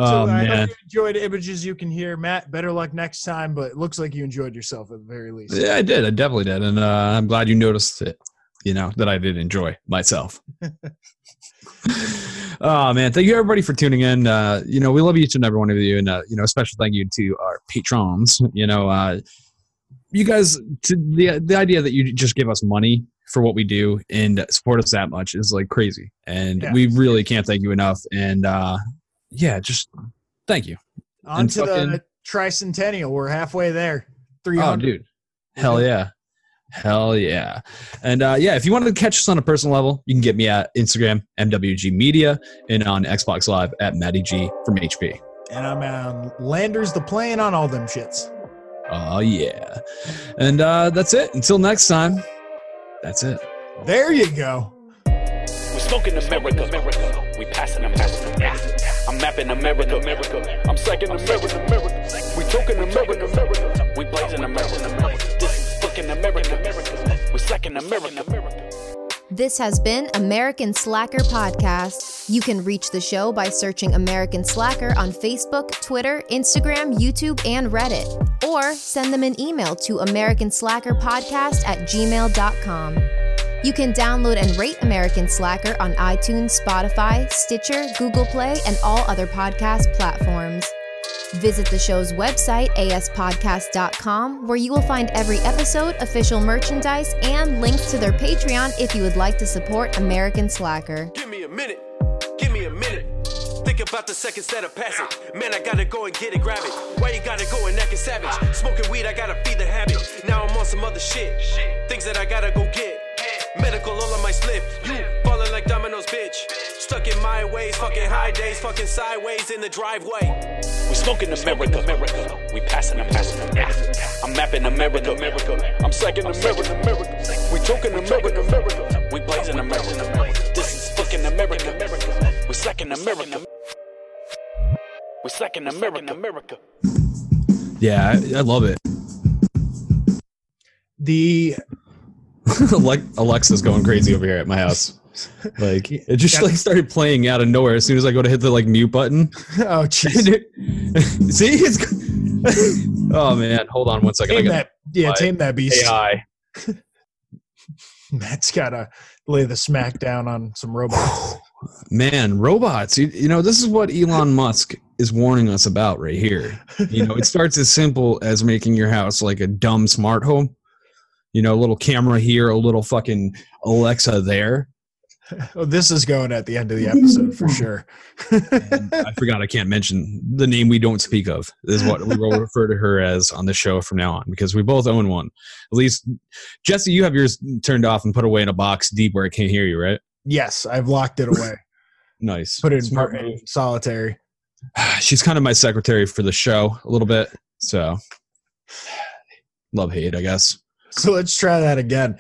so I hope man. you enjoyed images you can hear. Matt, better luck next time, but it looks like you enjoyed yourself at the very least. Yeah, I did. I definitely did. And uh, I'm glad you noticed it, you know, that I did enjoy myself. oh, man. Thank you, everybody, for tuning in. Uh, you know, we love each and every one of you. And, uh, you know, a special thank you to our patrons. You know, uh, you guys, to the, the idea that you just give us money for what we do and support us that much is like crazy. And Yeah. we really can't thank you enough. And, uh, yeah, just thank you. On And to fucking- the tricentennial. We're halfway there. Oh, 300. dude. Hell yeah. Hell yeah. And uh, yeah, if you want to catch us on a personal level, you can get me at Instagram, MWG Media, and on Xbox Live at Matty G from HP. And I'm on Landers the plane on all them shits. Oh, yeah. And uh, that's it. Until next time, that's it. There you go. We're smoking America. America. We passing America. Yeah. Mapping America. America. I'm psyching America. America. We talking America. America. We blazing America. This is fucking America. We America. America. This has been American Slacker Podcast. You can reach the show by searching American Slacker on Facebook, Twitter, Instagram, YouTube, and Reddit. Or send them an email to AmericanSlackerPodcast at gmail.com. You can download and rate American Slacker on iTunes, Spotify, Stitcher, Google Play, and all other podcast platforms. Visit the show's website, aspodcast.com, where you will find every episode, official merchandise, and links to their Patreon if you would like to support American Slacker. Give me a minute. Give me a minute. Think about the seconds that are passing. Man, I gotta go and get it, grab it. Why you gotta go and act savage? Smoking weed, I gotta feed the habit. Now I'm on some other shit. Things that I gotta go get. Medical all on my slip. You falling like dominoes, bitch. Stuck in my ways, fucking high days, fucking sideways in the driveway. We smoking America. America. We passing America. Yeah. I'm mapping America. America. I'm psyching America. America. We talking America. America. We blazing America. This is fucking America. We slacking America. We slacking America. America. Yeah, I, I love it. The like Alexa's going crazy over here at my house. Like it just like started playing out of nowhere as soon as I go to hit the like mute button. oh jeez, See, it's oh man, hold on one second. I tame that. Yeah, tame that beast. AI. Matt's gotta lay the smack down on some robots. Man, robots. You, you know, this is what Elon Musk is warning us about right here. You know, it starts as simple as making your house like a dumb smart home. You know, a little camera here, a little fucking Alexa there. oh, this is going at the end of the episode for sure. I forgot I can't mention the name we don't speak of. Is what we will refer to her as on the show from now on because we both own one. At least, Jesse, you have yours turned off and put away in a box deep where I can't hear you, right? Yes, I've locked it away. Nice. Put it in, Smart move. in solitary. She's kind of my secretary for the show a little bit. So, love hate, I guess. So let's try that again.